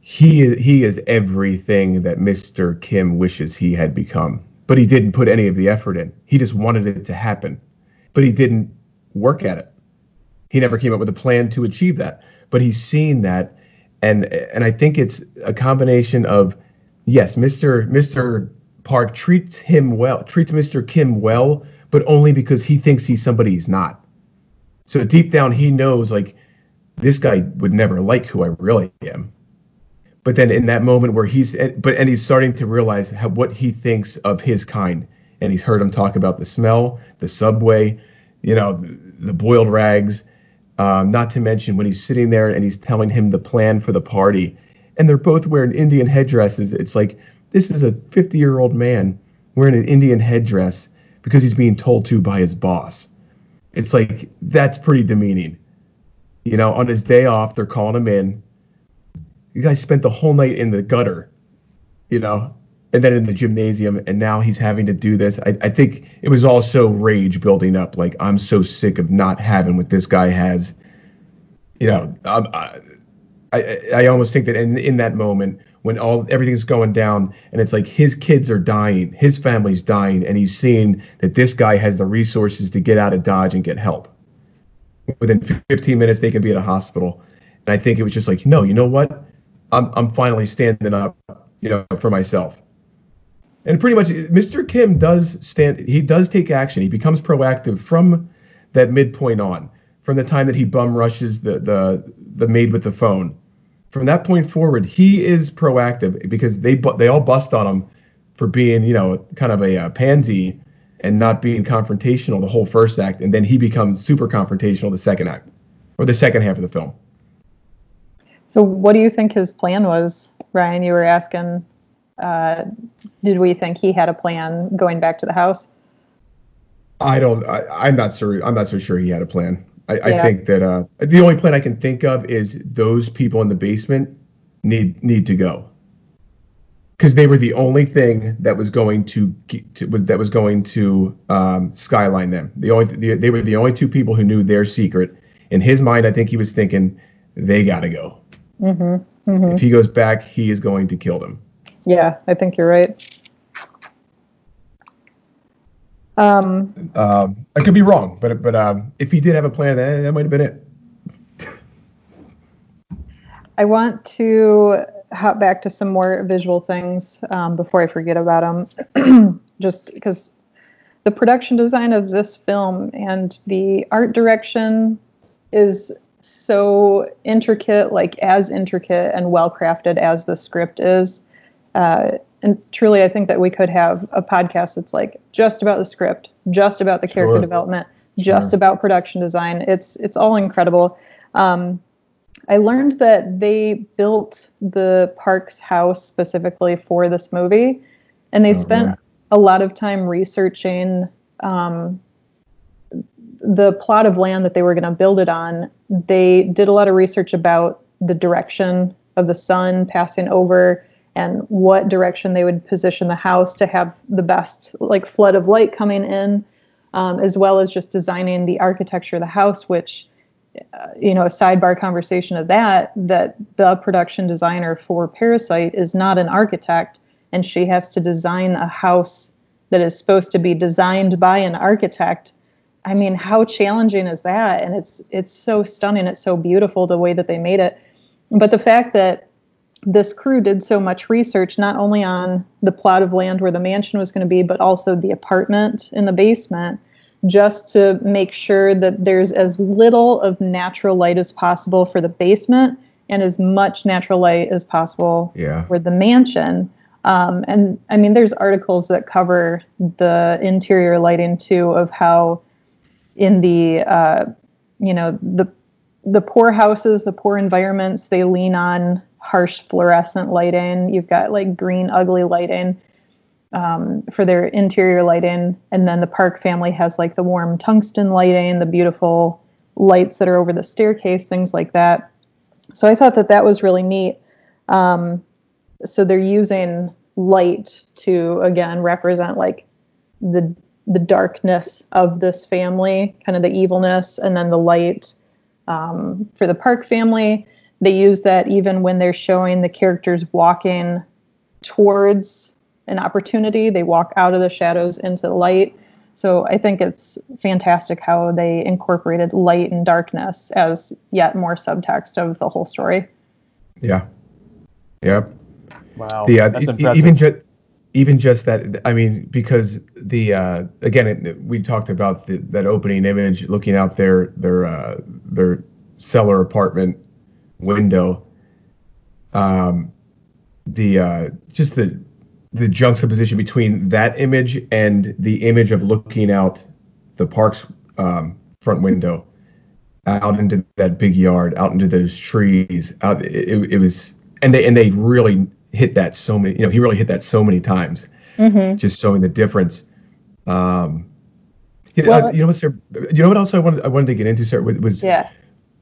S2: he he is everything that Mr. Kim wishes he had become. But he didn't put any of the effort in. He just wanted it to happen. But he didn't work at it. He never came up with a plan to achieve that. But he's seen that and and I think it's a combination of yes, Mr. Mr. Park treats him well, treats Mr. Kim well, but only because he thinks he's somebody he's not. So deep down he knows like this guy would never like who I really am. But then in that moment where he's but and he's starting to realize how, what he thinks of his kind, and he's heard him talk about the smell, the subway, you know, the, the boiled rags, um, not to mention when he's sitting there and he's telling him the plan for the party, and they're both wearing Indian headdresses. It's like this is a 50 year old man wearing an Indian headdress because he's being told to by his boss. It's like that's pretty demeaning. You know, on his day off, they're calling him in. You guys spent the whole night in the gutter, you know, and then in the gymnasium, and now he's having to do this. I, I think it was also rage building up. Like, I'm so sick of not having what this guy has. You know, I, I, I almost think that in, in that moment, when all everything's going down and it's like his kids are dying, his family's dying, and he's seeing that this guy has the resources to get out of Dodge and get help. Within 15 minutes, they can be at a hospital. And I think it was just like, no, you know what? I'm, I'm finally standing up, you know, for myself. And pretty much, Mr. Kim does stand. He does take action. He becomes proactive from that midpoint on, from the time that he bum rushes the the the maid with the phone from that point forward, he is proactive because they they all bust on him for being, you know, kind of a, a pansy and not being confrontational the whole first act, and then he becomes super confrontational the second act or the second half of the film.
S1: So, what do you think his plan was, Ryan? You were asking, uh, did we think he had a plan going back to the house?
S2: I don't. I, am not sure. I'm not so sure he had a plan. I, yeah. I think that uh, the only plan I can think of is those people in the basement need need to go because they were the only thing that was going to, to was, that was going to um, skyline them. The only the, they were the only two people who knew their secret. In his mind, I think he was thinking they got to go. Mm-hmm, mm-hmm. If he goes back, he is going to kill them.
S1: Yeah, I think you're right.
S2: Um, um, I could be wrong, but but um, if he did have a plan, that, that might have been it.
S1: I want to hop back to some more visual things um, before I forget about them. Just because the production design of this film and the art direction is so intricate, like as intricate and well crafted as the script is. Uh, and truly, I think that we could have a podcast that's like just about the script, just about the character sure. development, just sure. about production design. It's it's all incredible. Um, I learned that they built the Parks house specifically for this movie, and they oh, spent yeah. a lot of time researching um, the plot of land that they were going to build it on. They did a lot of research about the direction of the sun passing over and what direction they would position the house to have the best like flood of light coming in, um, as well as just designing the architecture of the house, which uh, you know a sidebar conversation of that that the production designer for Parasite is not an architect, and she has to design a house that is supposed to be designed by an architect. I mean, how challenging is that? And it's it's so stunning. It's so beautiful the way that they made it. But the fact that this crew did so much research not only on the plot of land where the mansion was going to be, but also the apartment in the basement, just to make sure that there's as little of natural light as possible for the basement and as much natural light as possible
S2: yeah.
S1: for the mansion. Um, and I mean, there's articles that cover the interior lighting too of how in the uh, you know the the poor houses, the poor environments, they lean on harsh fluorescent lighting. You've got like green, ugly lighting um, for their interior lighting. And then the Park family has like the warm tungsten lighting, the beautiful lights that are over the staircase, things like that. So I thought that that was really neat. Um, so they're using light to again represent like the the darkness of this family, kind of the evilness, and then the light um, for the Park family. They use that even when they're showing the characters walking towards an opportunity, they walk out of the shadows into the light. So I think it's fantastic how they incorporated light and darkness as yet more subtext of the whole story.
S2: Yeah. yeah
S3: Wow.
S2: The, uh,
S3: That's
S2: e-
S3: impressive.
S2: even just even just that i mean because the uh again it, we talked about the, that opening image looking out their their uh their cellar apartment window um the uh just the the juxtaposition between that image and the image of looking out the park's um, front window out into that big yard out into those trees out it, it was and they and they really hit that so many you know he really hit that so many times
S1: Mm-hmm.
S2: just showing the difference um
S1: Well-
S2: uh, you know what sir you know what else i wanted i wanted to get into sir was, was
S1: Yeah.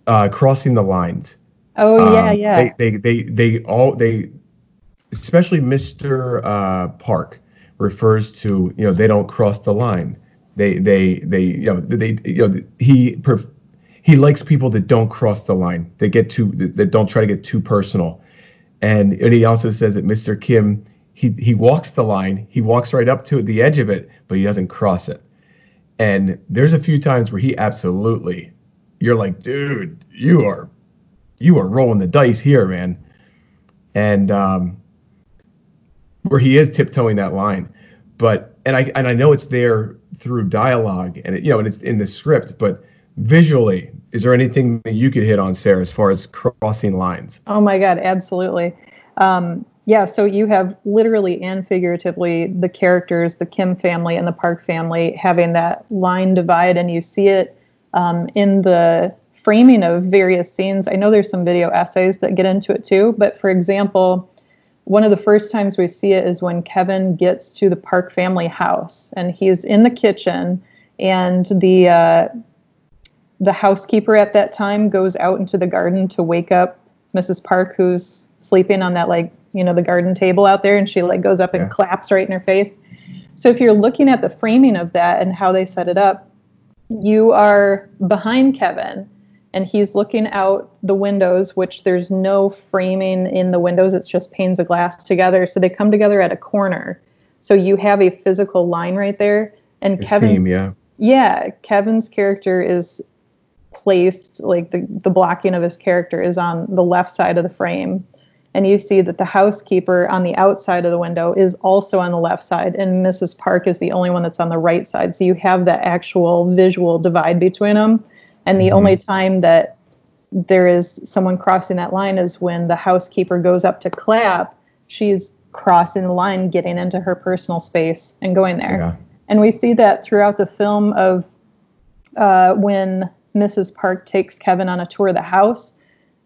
S2: uh crossing the lines
S1: Oh yeah,
S2: Um,
S1: yeah.
S2: They, they they they all they especially Mr. Uh, Park refers to you know they don't cross the line. They they they you know they you know he pref- he likes people that don't cross the line. They get too that don't try to get too personal. And and he also says that Mr. Kim he he walks the line. He walks right up to the edge of it, but he doesn't cross it. And there's a few times where he absolutely you're like, dude, you are you are rolling the dice here, man. And um, where he is tiptoeing that line, but and I and I know it's there through dialogue and it, you know and it's in the script, but visually, is there anything that you could hit on, Sarah, as far as crossing lines?
S1: Oh my God, absolutely. Um, yeah, so you have literally and figuratively the characters, the Kim family and the Park family having that line divide, and you see it um, in the framing of various scenes. I know there's some video essays that get into it too, but for example, one of the first times we see it is when Kevin gets to the Park family house, and he's in the kitchen, and the uh, the housekeeper at that time goes out into the garden to wake up Mrs. Park, who's sleeping on that like you know the garden table out there, and she like goes up and
S2: Yeah.
S1: claps right in her face. So if you're looking at the framing of that and how they set it up, you are behind Kevin, and he's looking out the windows, which there's no framing in the windows; it's just panes of glass together. So they come together at a corner. So you have a physical line right there, and
S2: The
S1: Kevin's
S2: seam, yeah.
S1: yeah, Kevin's character is placed like the the blocking of his character is on the left side of the frame. And you see that the housekeeper on the outside of the window is also on the left side, and Mrs. Park is the only one that's on the right side. So you have that actual visual divide between them. And the
S2: Mhm.
S1: only time that there is someone crossing that line is when the housekeeper goes up to clap. She's crossing the line, getting into her personal space and going there.
S2: Yeah.
S1: And we see that throughout the film of uh, when Mrs. Park takes Kevin on a tour of the house.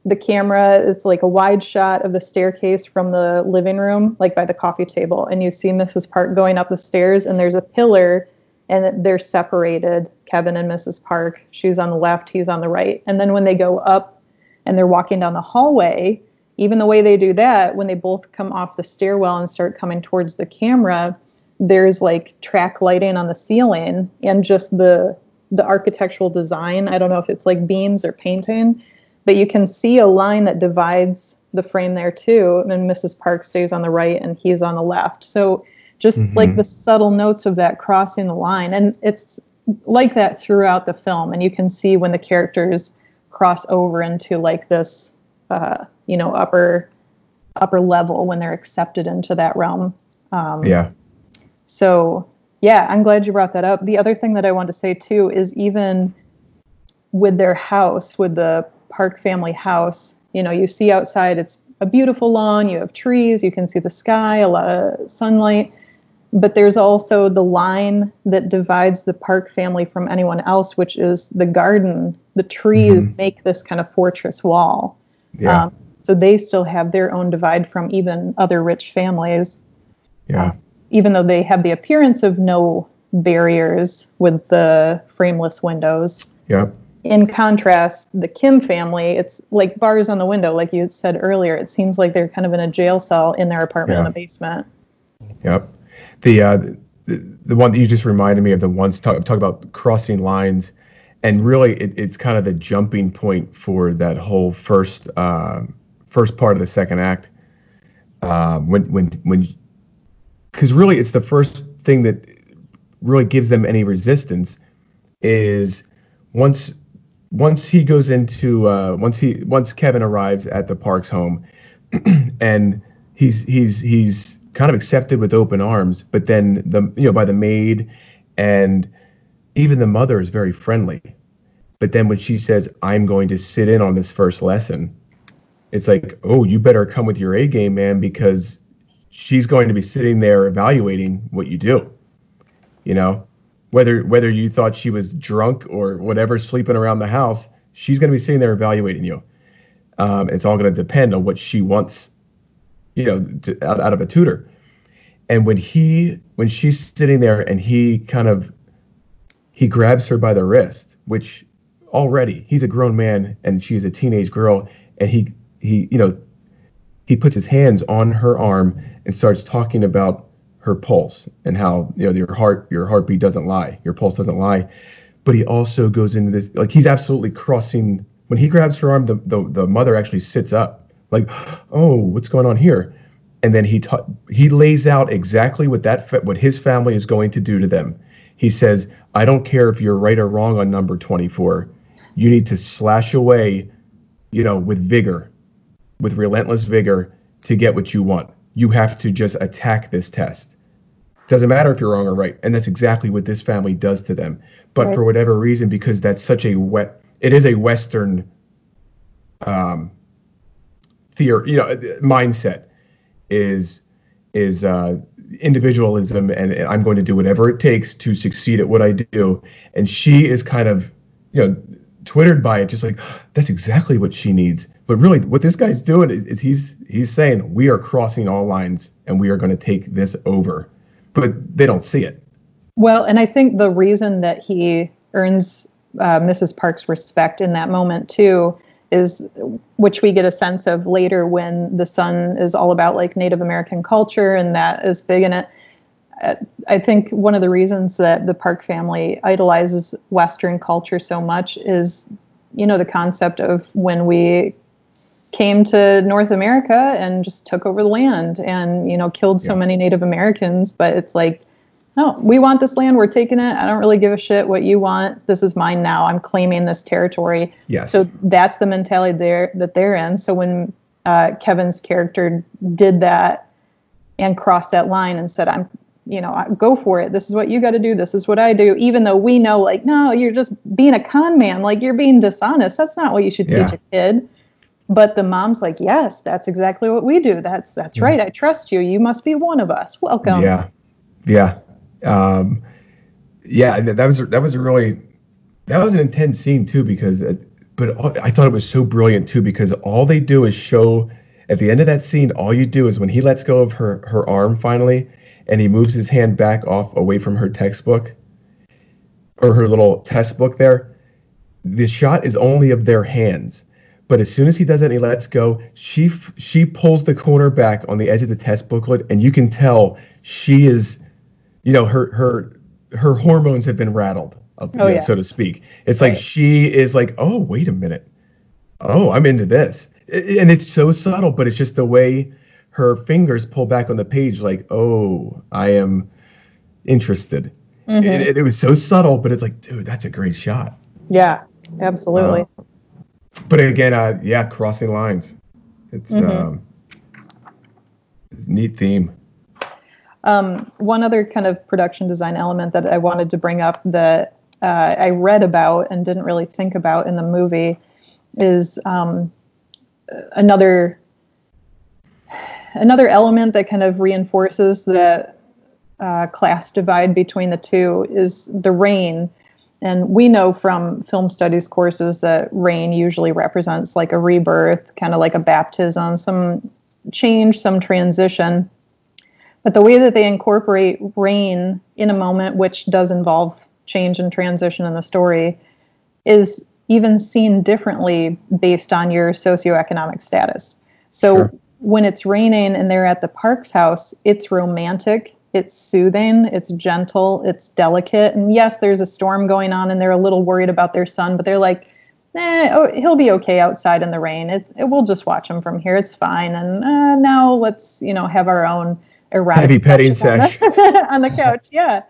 S1: The camera is like a wide shot of the staircase from the living room, like by the coffee table. And you see Mrs. Park going up the stairs, and there's a pillar, and they're separated Kevin and Mrs. Park. She's on the left, he's on the right. And then when they go up and they're walking down the hallway, even the way they do that, when they both come off the stairwell and start coming towards the camera, there's like track lighting on the ceiling and just the the architectural design. I don't know if it's like beams or painting, but you can see a line that divides the frame there too. And Mrs. Park stays on the right and he's on the left. So just
S2: Mhm.
S1: like the subtle notes of that crossing the line. And it's like that throughout the film. And you can see when the characters cross over into like this, uh, you know, upper upper level when they're accepted into that realm. Um,
S2: Yeah.
S1: so, yeah, I'm glad you brought that up. The other thing that I want to say too is even with their house, with the Park family house, you know, you see outside it's a beautiful lawn, you have trees, you can see the sky, a lot of sunlight. But there's also the line that divides the Park family from anyone else, which is the garden. The trees
S2: Mhm.
S1: make this kind of fortress wall.
S2: Yeah.
S1: Um, so they still have their own divide from even other rich families
S2: yeah.
S1: even though they have the appearance of no barriers with the frameless windows,
S2: yeah.
S1: in contrast, the Kim family, it's like bars on the window, like you said earlier. It seems like they're kind of in a jail cell in their apartment yeah. in the basement.
S2: Yep. The, uh, the the one that you just reminded me of the ones talk, talk about crossing lines, and really it, it's kind of the jumping point for that whole first uh, first part of the second act. Um, when when when because really it's the first thing that really gives them any resistance is once once he goes into uh, once he once Kevin arrives at the Parks home and he's he's he's kind of accepted with open arms but then the you know by the maid and even the mother is very friendly. But then when she says I'm going to sit in on this first lesson it's like oh you better come with your A game man because she's going to be sitting there evaluating what you do you know? Whether whether you thought she was drunk or whatever sleeping around the house she's going to be sitting there evaluating you. Um, it's all going to depend on what she wants you know to, out, out of a tutor. And when he when she's sitting there and he kind of he grabs her by the wrist which already he's a grown man and she's a teenage girl and he he you know he puts his hands on her arm and starts talking about her pulse and how you know your heart your heartbeat doesn't lie your pulse doesn't lie. But he also goes into this like he's absolutely crossing when he grabs her arm the the, the mother actually sits up like oh what's going on here and then he ta- he lays out exactly what that fa- what his family is going to do to them he says i don't care if you're right or wrong on number 24 you need to slash away you know with vigor with relentless vigor to get what you want you have to just attack this test doesn't matter if you're wrong or right. And that's exactly what this family does to them. But right. for whatever reason, because that's such a wet, it is a Western um, theory, you know, mindset is is uh, individualism, and, and I'm going to do whatever it takes to succeed at what I do. And she is kind of, you know, twittered by it, just like that's exactly what she needs. But really, what this guy's doing is, is he's he's saying we are crossing all lines, and we are going to take this over but they don't see it.
S1: Well, and I think the reason that he earns uh, Mrs. Park's respect in that moment too is which we get a sense of later when the son is all about like Native American culture and that is big in it. Uh, I think one of the reasons that the Park family idolizes Western culture so much is, you know, the concept of when we came to North America and just took over the land and you know killed so yeah. many Native Americans. But it's like, no, we want this land. We're taking it. I don't really give a shit what you want. This is mine now. I'm claiming this territory.
S2: Yes.
S1: So that's the mentality there that they're in. So when uh, Kevin's character did that and crossed that line and said, "I'm." You know, go for it. This is what you got to do. This is what I do. Even though we know, like, no, you're just being a con man. Like, you're being dishonest. That's not what you should yeah. teach a kid but the mom's like yes that's exactly what we do that's that's right i trust you you must be one of us welcome
S2: yeah yeah um, yeah that was that was a really that was an intense scene too because it, but i thought it was so brilliant too because all they do is show at the end of that scene all you do is when he lets go of her her arm finally and he moves his hand back off away from her textbook or her little test book there the shot is only of their hands. But as soon as he does it and he lets go, she she pulls the corner back on the edge of the test booklet, and you can tell she is, you know, her her her hormones have been rattled, uh, oh, yeah. so to speak. It's right. like she is like, oh, wait a minute, oh, I'm into this, and it's so subtle, but it's just the way her fingers pull back on the page, like, oh, I am interested. Mm-hmm. It, was so subtle, but it's like, dude, that's a great shot.
S1: Yeah, absolutely. Uh,
S2: but again, uh, yeah, crossing lines. It's, mm-hmm. um, it's a neat theme.
S1: Um, one other kind of production design element that I wanted to bring up that uh, I read about and didn't really think about in the movie is um, another another element that kind of reinforces the uh, class divide between the two is the rain and we know from film studies courses that rain usually represents like a rebirth, kind of like a baptism, some change, some transition. But the way that they incorporate rain in a moment, which does involve change and transition in the story, is even seen differently based on your socioeconomic status. So
S2: Sure.
S1: when it's raining and they're at the Parks house, it's romantic, it's soothing, it's gentle, it's delicate. And yes, there's a storm going on and they're a little worried about their son, but they're like, eh, oh, he'll be okay outside in the rain. It, it, we'll just watch him from here. It's fine. And uh, now let's, you know, have our own erotic
S2: Heavy petting
S1: session on the, on the couch. Yeah.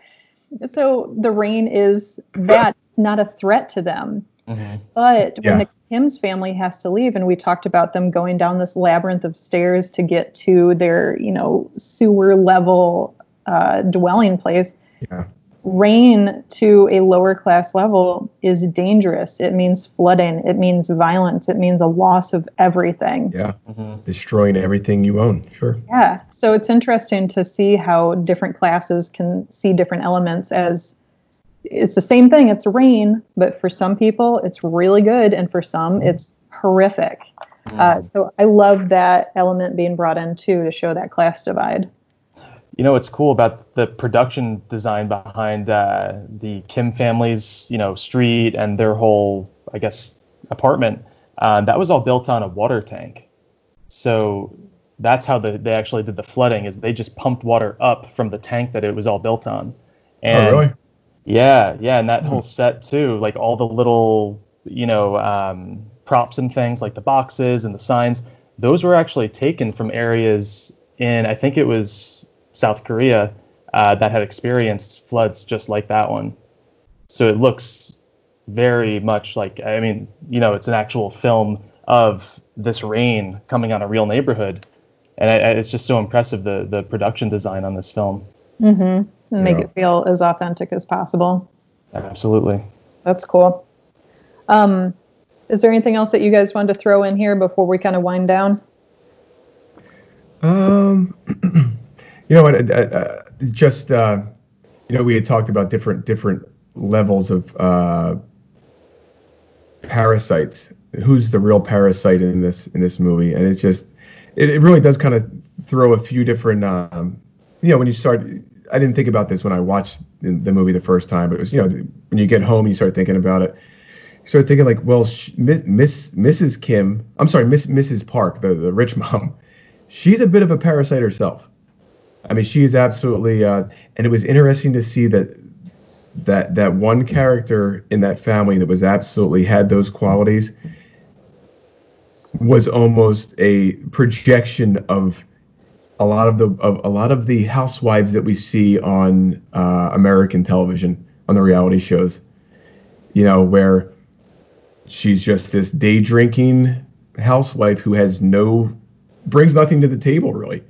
S1: So the rain is that not a threat to them.
S3: Mhm.
S1: But
S2: Yeah.
S1: when the Kim's family has to leave, and we talked about them going down this labyrinth of stairs to get to their, you know, sewer level uh, dwelling place,
S2: Yeah.
S1: Rain to a lower class level is dangerous. It means flooding. It means violence. It means a loss of everything.
S2: Yeah.
S3: Mhm.
S2: Destroying everything you own. Sure.
S1: Yeah. So it's interesting to see how different classes can see different elements as it's the same thing. It's rain, but for some people it's really good, and for some it's horrific. Uh, so I love that element being brought in too to show that class divide.
S3: You know what's cool about the production design behind uh, the Kim family's, you know, street and their whole, I guess, apartment. Uh, that was all built on a water tank. So that's how the, they actually did the flooding. Is they just pumped water up from the tank that it was all built on. And
S2: oh, really?
S3: Yeah, yeah, and that whole set too, like all the little, you know, um, props and things, like the boxes and the signs, those were actually taken from areas in, I think it was South Korea, uh, that had experienced floods just like that one. So it looks very much like, I mean, you know, it's an actual film of this rain coming on a real neighborhood, and I, I- it's just so impressive the the production design on this film.
S1: Mm-hmm. And make
S2: Yeah.
S1: it feel as authentic as possible.
S3: Absolutely.
S1: That's cool. Um, is there anything else that you guys wanted to throw in here before we kind of wind down?
S2: Um, you know what? Uh, just uh, you know, we had talked about different different levels of uh, parasites. Who's the real parasite in this in this movie? And it's just it, it really does kind of throw a few different. Um, you know, when you start, I didn't think about this when I watched the movie the first time, but it was you know when you get home, and you start thinking about it. You start thinking like, well, sh- Miss, Miss Mrs. Kim, I'm sorry, Miss Mrs. Park, the the rich mom she's a bit of a parasite herself. I mean, she is absolutely, uh, and it was interesting to see that that that one character in that family that was absolutely had those qualities was almost a projection of a lot of the of a lot of the housewives that we see on uh, American television on the reality shows. You know, where she's just this day drinking housewife who has no brings nothing to the table really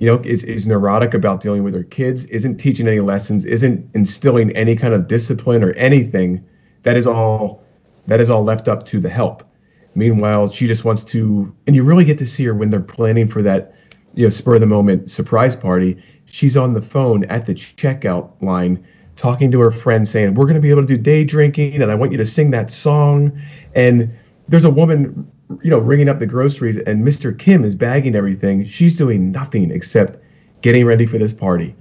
S2: you know is, is neurotic about dealing with her kids isn't teaching any lessons isn't instilling any kind of discipline or anything that is all that is all left up to the help. Meanwhile she just wants to and you really get to see her when they're planning for that you know spur of the moment surprise party. She's on the phone at the checkout line talking to her friend saying we're going to be able to do day drinking and i want you to sing that song. And there's a woman you know ringing up the groceries and mr kim is bagging everything. She's doing nothing except getting ready for this party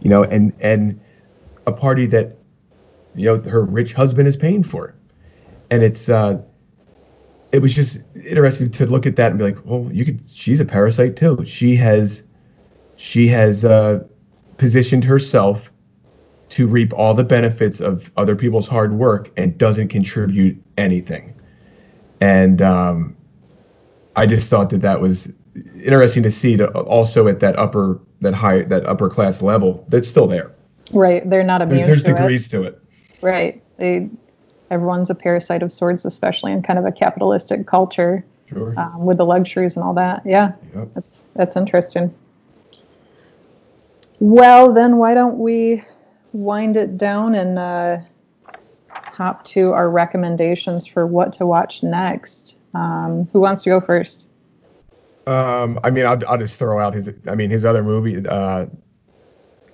S2: you know and and a party that you know her rich husband is paying for. And it's uh it was just interesting to look at that and be like well you could she's a parasite too. She has she has uh positioned herself to reap all the benefits of other people's hard work and doesn't contribute anything and um, I just thought that that was interesting to see to also at that upper that high that upper class level that's still there.
S1: Right. They're not
S2: There's
S1: immune
S2: there's
S1: to it.
S2: degrees to it.
S1: Right. They, everyone's a parasite of sorts, especially in kind of a capitalistic culture
S2: Sure.
S1: um, with the luxuries and all that. Yeah.
S2: Yep.
S1: That's that's interesting. Well, then why don't we wind it down and uh, hop to our recommendations for what to watch next? Um, who wants to go first?
S2: Um, I mean, I'll, I'll just throw out his. I mean, his other movie. Uh,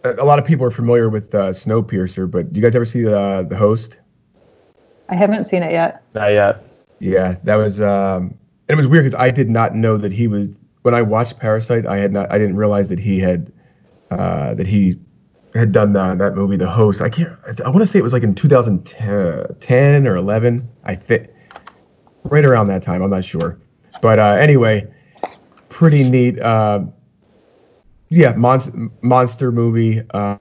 S2: a a lot of people are familiar with uh, Snowpiercer, but do you guys ever see the the host?
S1: I haven't seen it yet.
S3: Not yet.
S2: Yeah, that was. Um, it was weird because I did not know that he was. When I watched Parasite, I had not. I didn't realize that he had. Uh, that he had done that, that movie, The Host. I can't. I, want to say it was like in 2010 or 11. I think right around that time. I'm not sure, but uh, anyway, pretty neat. Uh, yeah, monster monster movie, uh,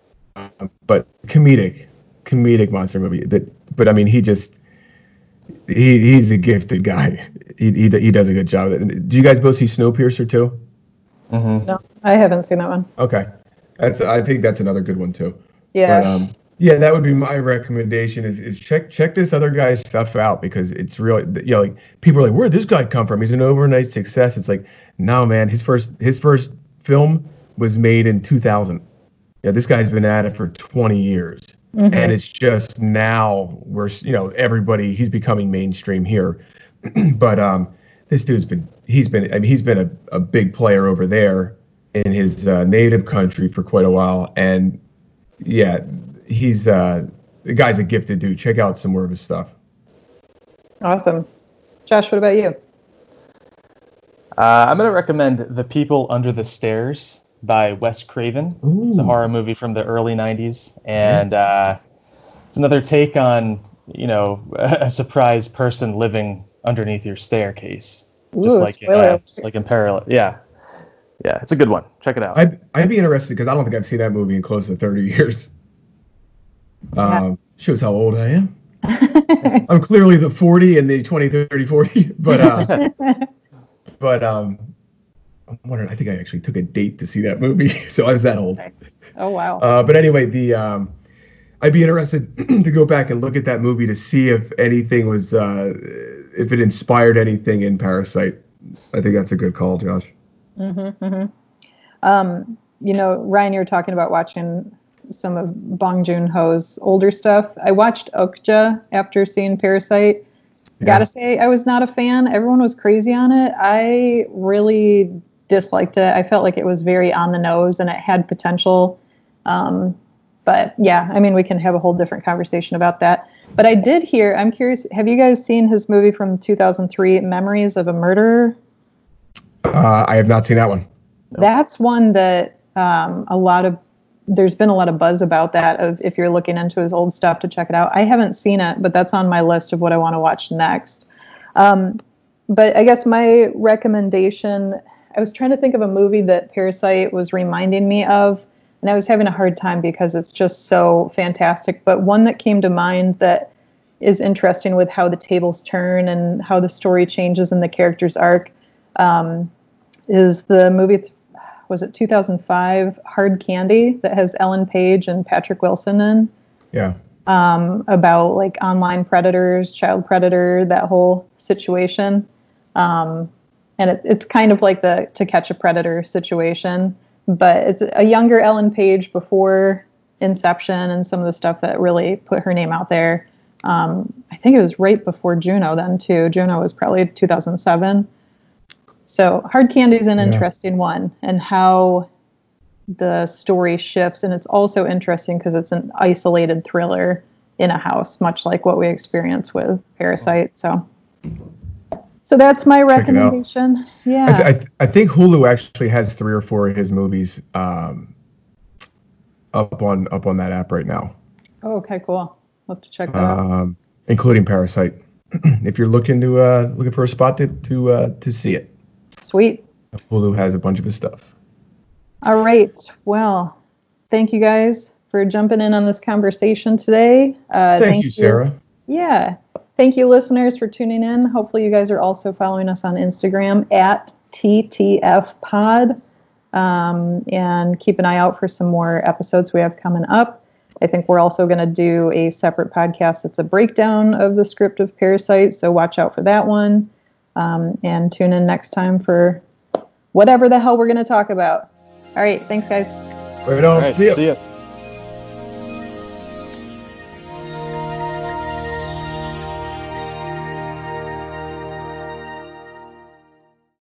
S2: but comedic, comedic monster movie. That, but I mean, he just he he's a gifted guy. He he, he does a good job. Do you guys both see Snowpiercer too?
S1: Mm-hmm. No, I haven't seen that one.
S2: Okay, that's I think that's another good one too.
S1: Yeah. But, um,
S2: yeah, that would be my recommendation. Is, is check check this other guy's stuff out because it's really you know like people are like where did this guy come from? He's an overnight success. It's like no man, his first his first film was made in 2000. Yeah, this guy's been at it for 20 years. Mm-hmm. And it's just now we're, you know, everybody, he's becoming mainstream here. but um, this dude's been, he's been, I mean, he's been a, a big player over there in his uh, native country for quite a while. And yeah, he's, uh, the guy's a gifted dude. Check out some more of his stuff.
S1: Awesome. Josh, what about you?
S3: Uh, I'm going to recommend The People Under the Stairs by Wes Craven. Ooh. It's a horror movie from the early '90s, and uh, it's another take on you know a surprise person living underneath your staircase, Ooh, just like uh, just like in parallel. Yeah, yeah, it's a good one. Check it out.
S2: I'd, I'd be interested because I don't think I've seen that movie in close to 30 years. Um, Shows how old I am. I'm clearly the 40 and the 20, 30, 40, but uh, but um, I'm wondering. I think I actually took a date to see that movie, so I was that old.
S1: Oh wow.
S2: Uh, but anyway, the um, I'd be interested to go back and look at that movie to see if anything was uh, if it inspired anything in Parasite. I think that's a good call, Josh.
S1: Mm-hmm, mm-hmm. Um, you know, Ryan, you were talking about watching some of Bong Joon Ho's older stuff. I watched Okja after seeing Parasite. Yeah. Gotta say, I was not a fan. Everyone was crazy on it. I really disliked it. I felt like it was very on the nose and it had potential. Um, but yeah, I mean, we can have a whole different conversation about that. But I did hear, I'm curious, have you guys seen his movie from 2003, Memories of a Murderer?
S2: Uh, I have not seen that one.
S1: That's one that um, a lot of, there's been a lot of buzz about that of if you're looking into his old stuff to check it out. I haven't seen it, but that's on my list of what I want to watch next. Um, but I guess my recommendation I was trying to think of a movie that Parasite was reminding me of, and I was having a hard time because it's just so fantastic. But one that came to mind that is interesting with how the tables turn and how the story changes in the character's arc um, is the movie. Was it 2005 Hard Candy that has Ellen Page and Patrick Wilson in?
S2: Yeah.
S1: Um, about like online predators, child predator, that whole situation. Um, and it, it's kind of like the To Catch a Predator situation, but it's a younger Ellen Page before Inception and some of the stuff that really put her name out there. Um, I think it was right before Juno then too. Juno was probably 2007. So Hard Candy is an yeah. interesting one, and how the story shifts, and it's also interesting because it's an isolated thriller in a house, much like what we experience with Parasite. So so that's my recommendation. Yeah.
S2: I, th- I, th- I, think Hulu actually has three or four of his movies um, up on up on that app right now.
S1: Oh, okay, cool. I'll have to check that um, out.
S2: Including Parasite. if you're looking to uh, looking for a spot to to uh, to see it.
S1: Sweet.
S2: Hulu has a bunch of his stuff.
S1: All right. Well, thank you guys for jumping in on this conversation today.
S2: Uh, thank, thank you, Sarah.
S1: You. Yeah. Thank you, listeners, for tuning in. Hopefully, you guys are also following us on Instagram at TTF Um, and keep an eye out for some more episodes we have coming up. I think we're also going to do a separate podcast that's a breakdown of the script of Parasite, so watch out for that one. Um, and tune in next time for whatever the hell we're going to talk about. All right, thanks, guys.
S2: Right on. Right, see ya. See ya.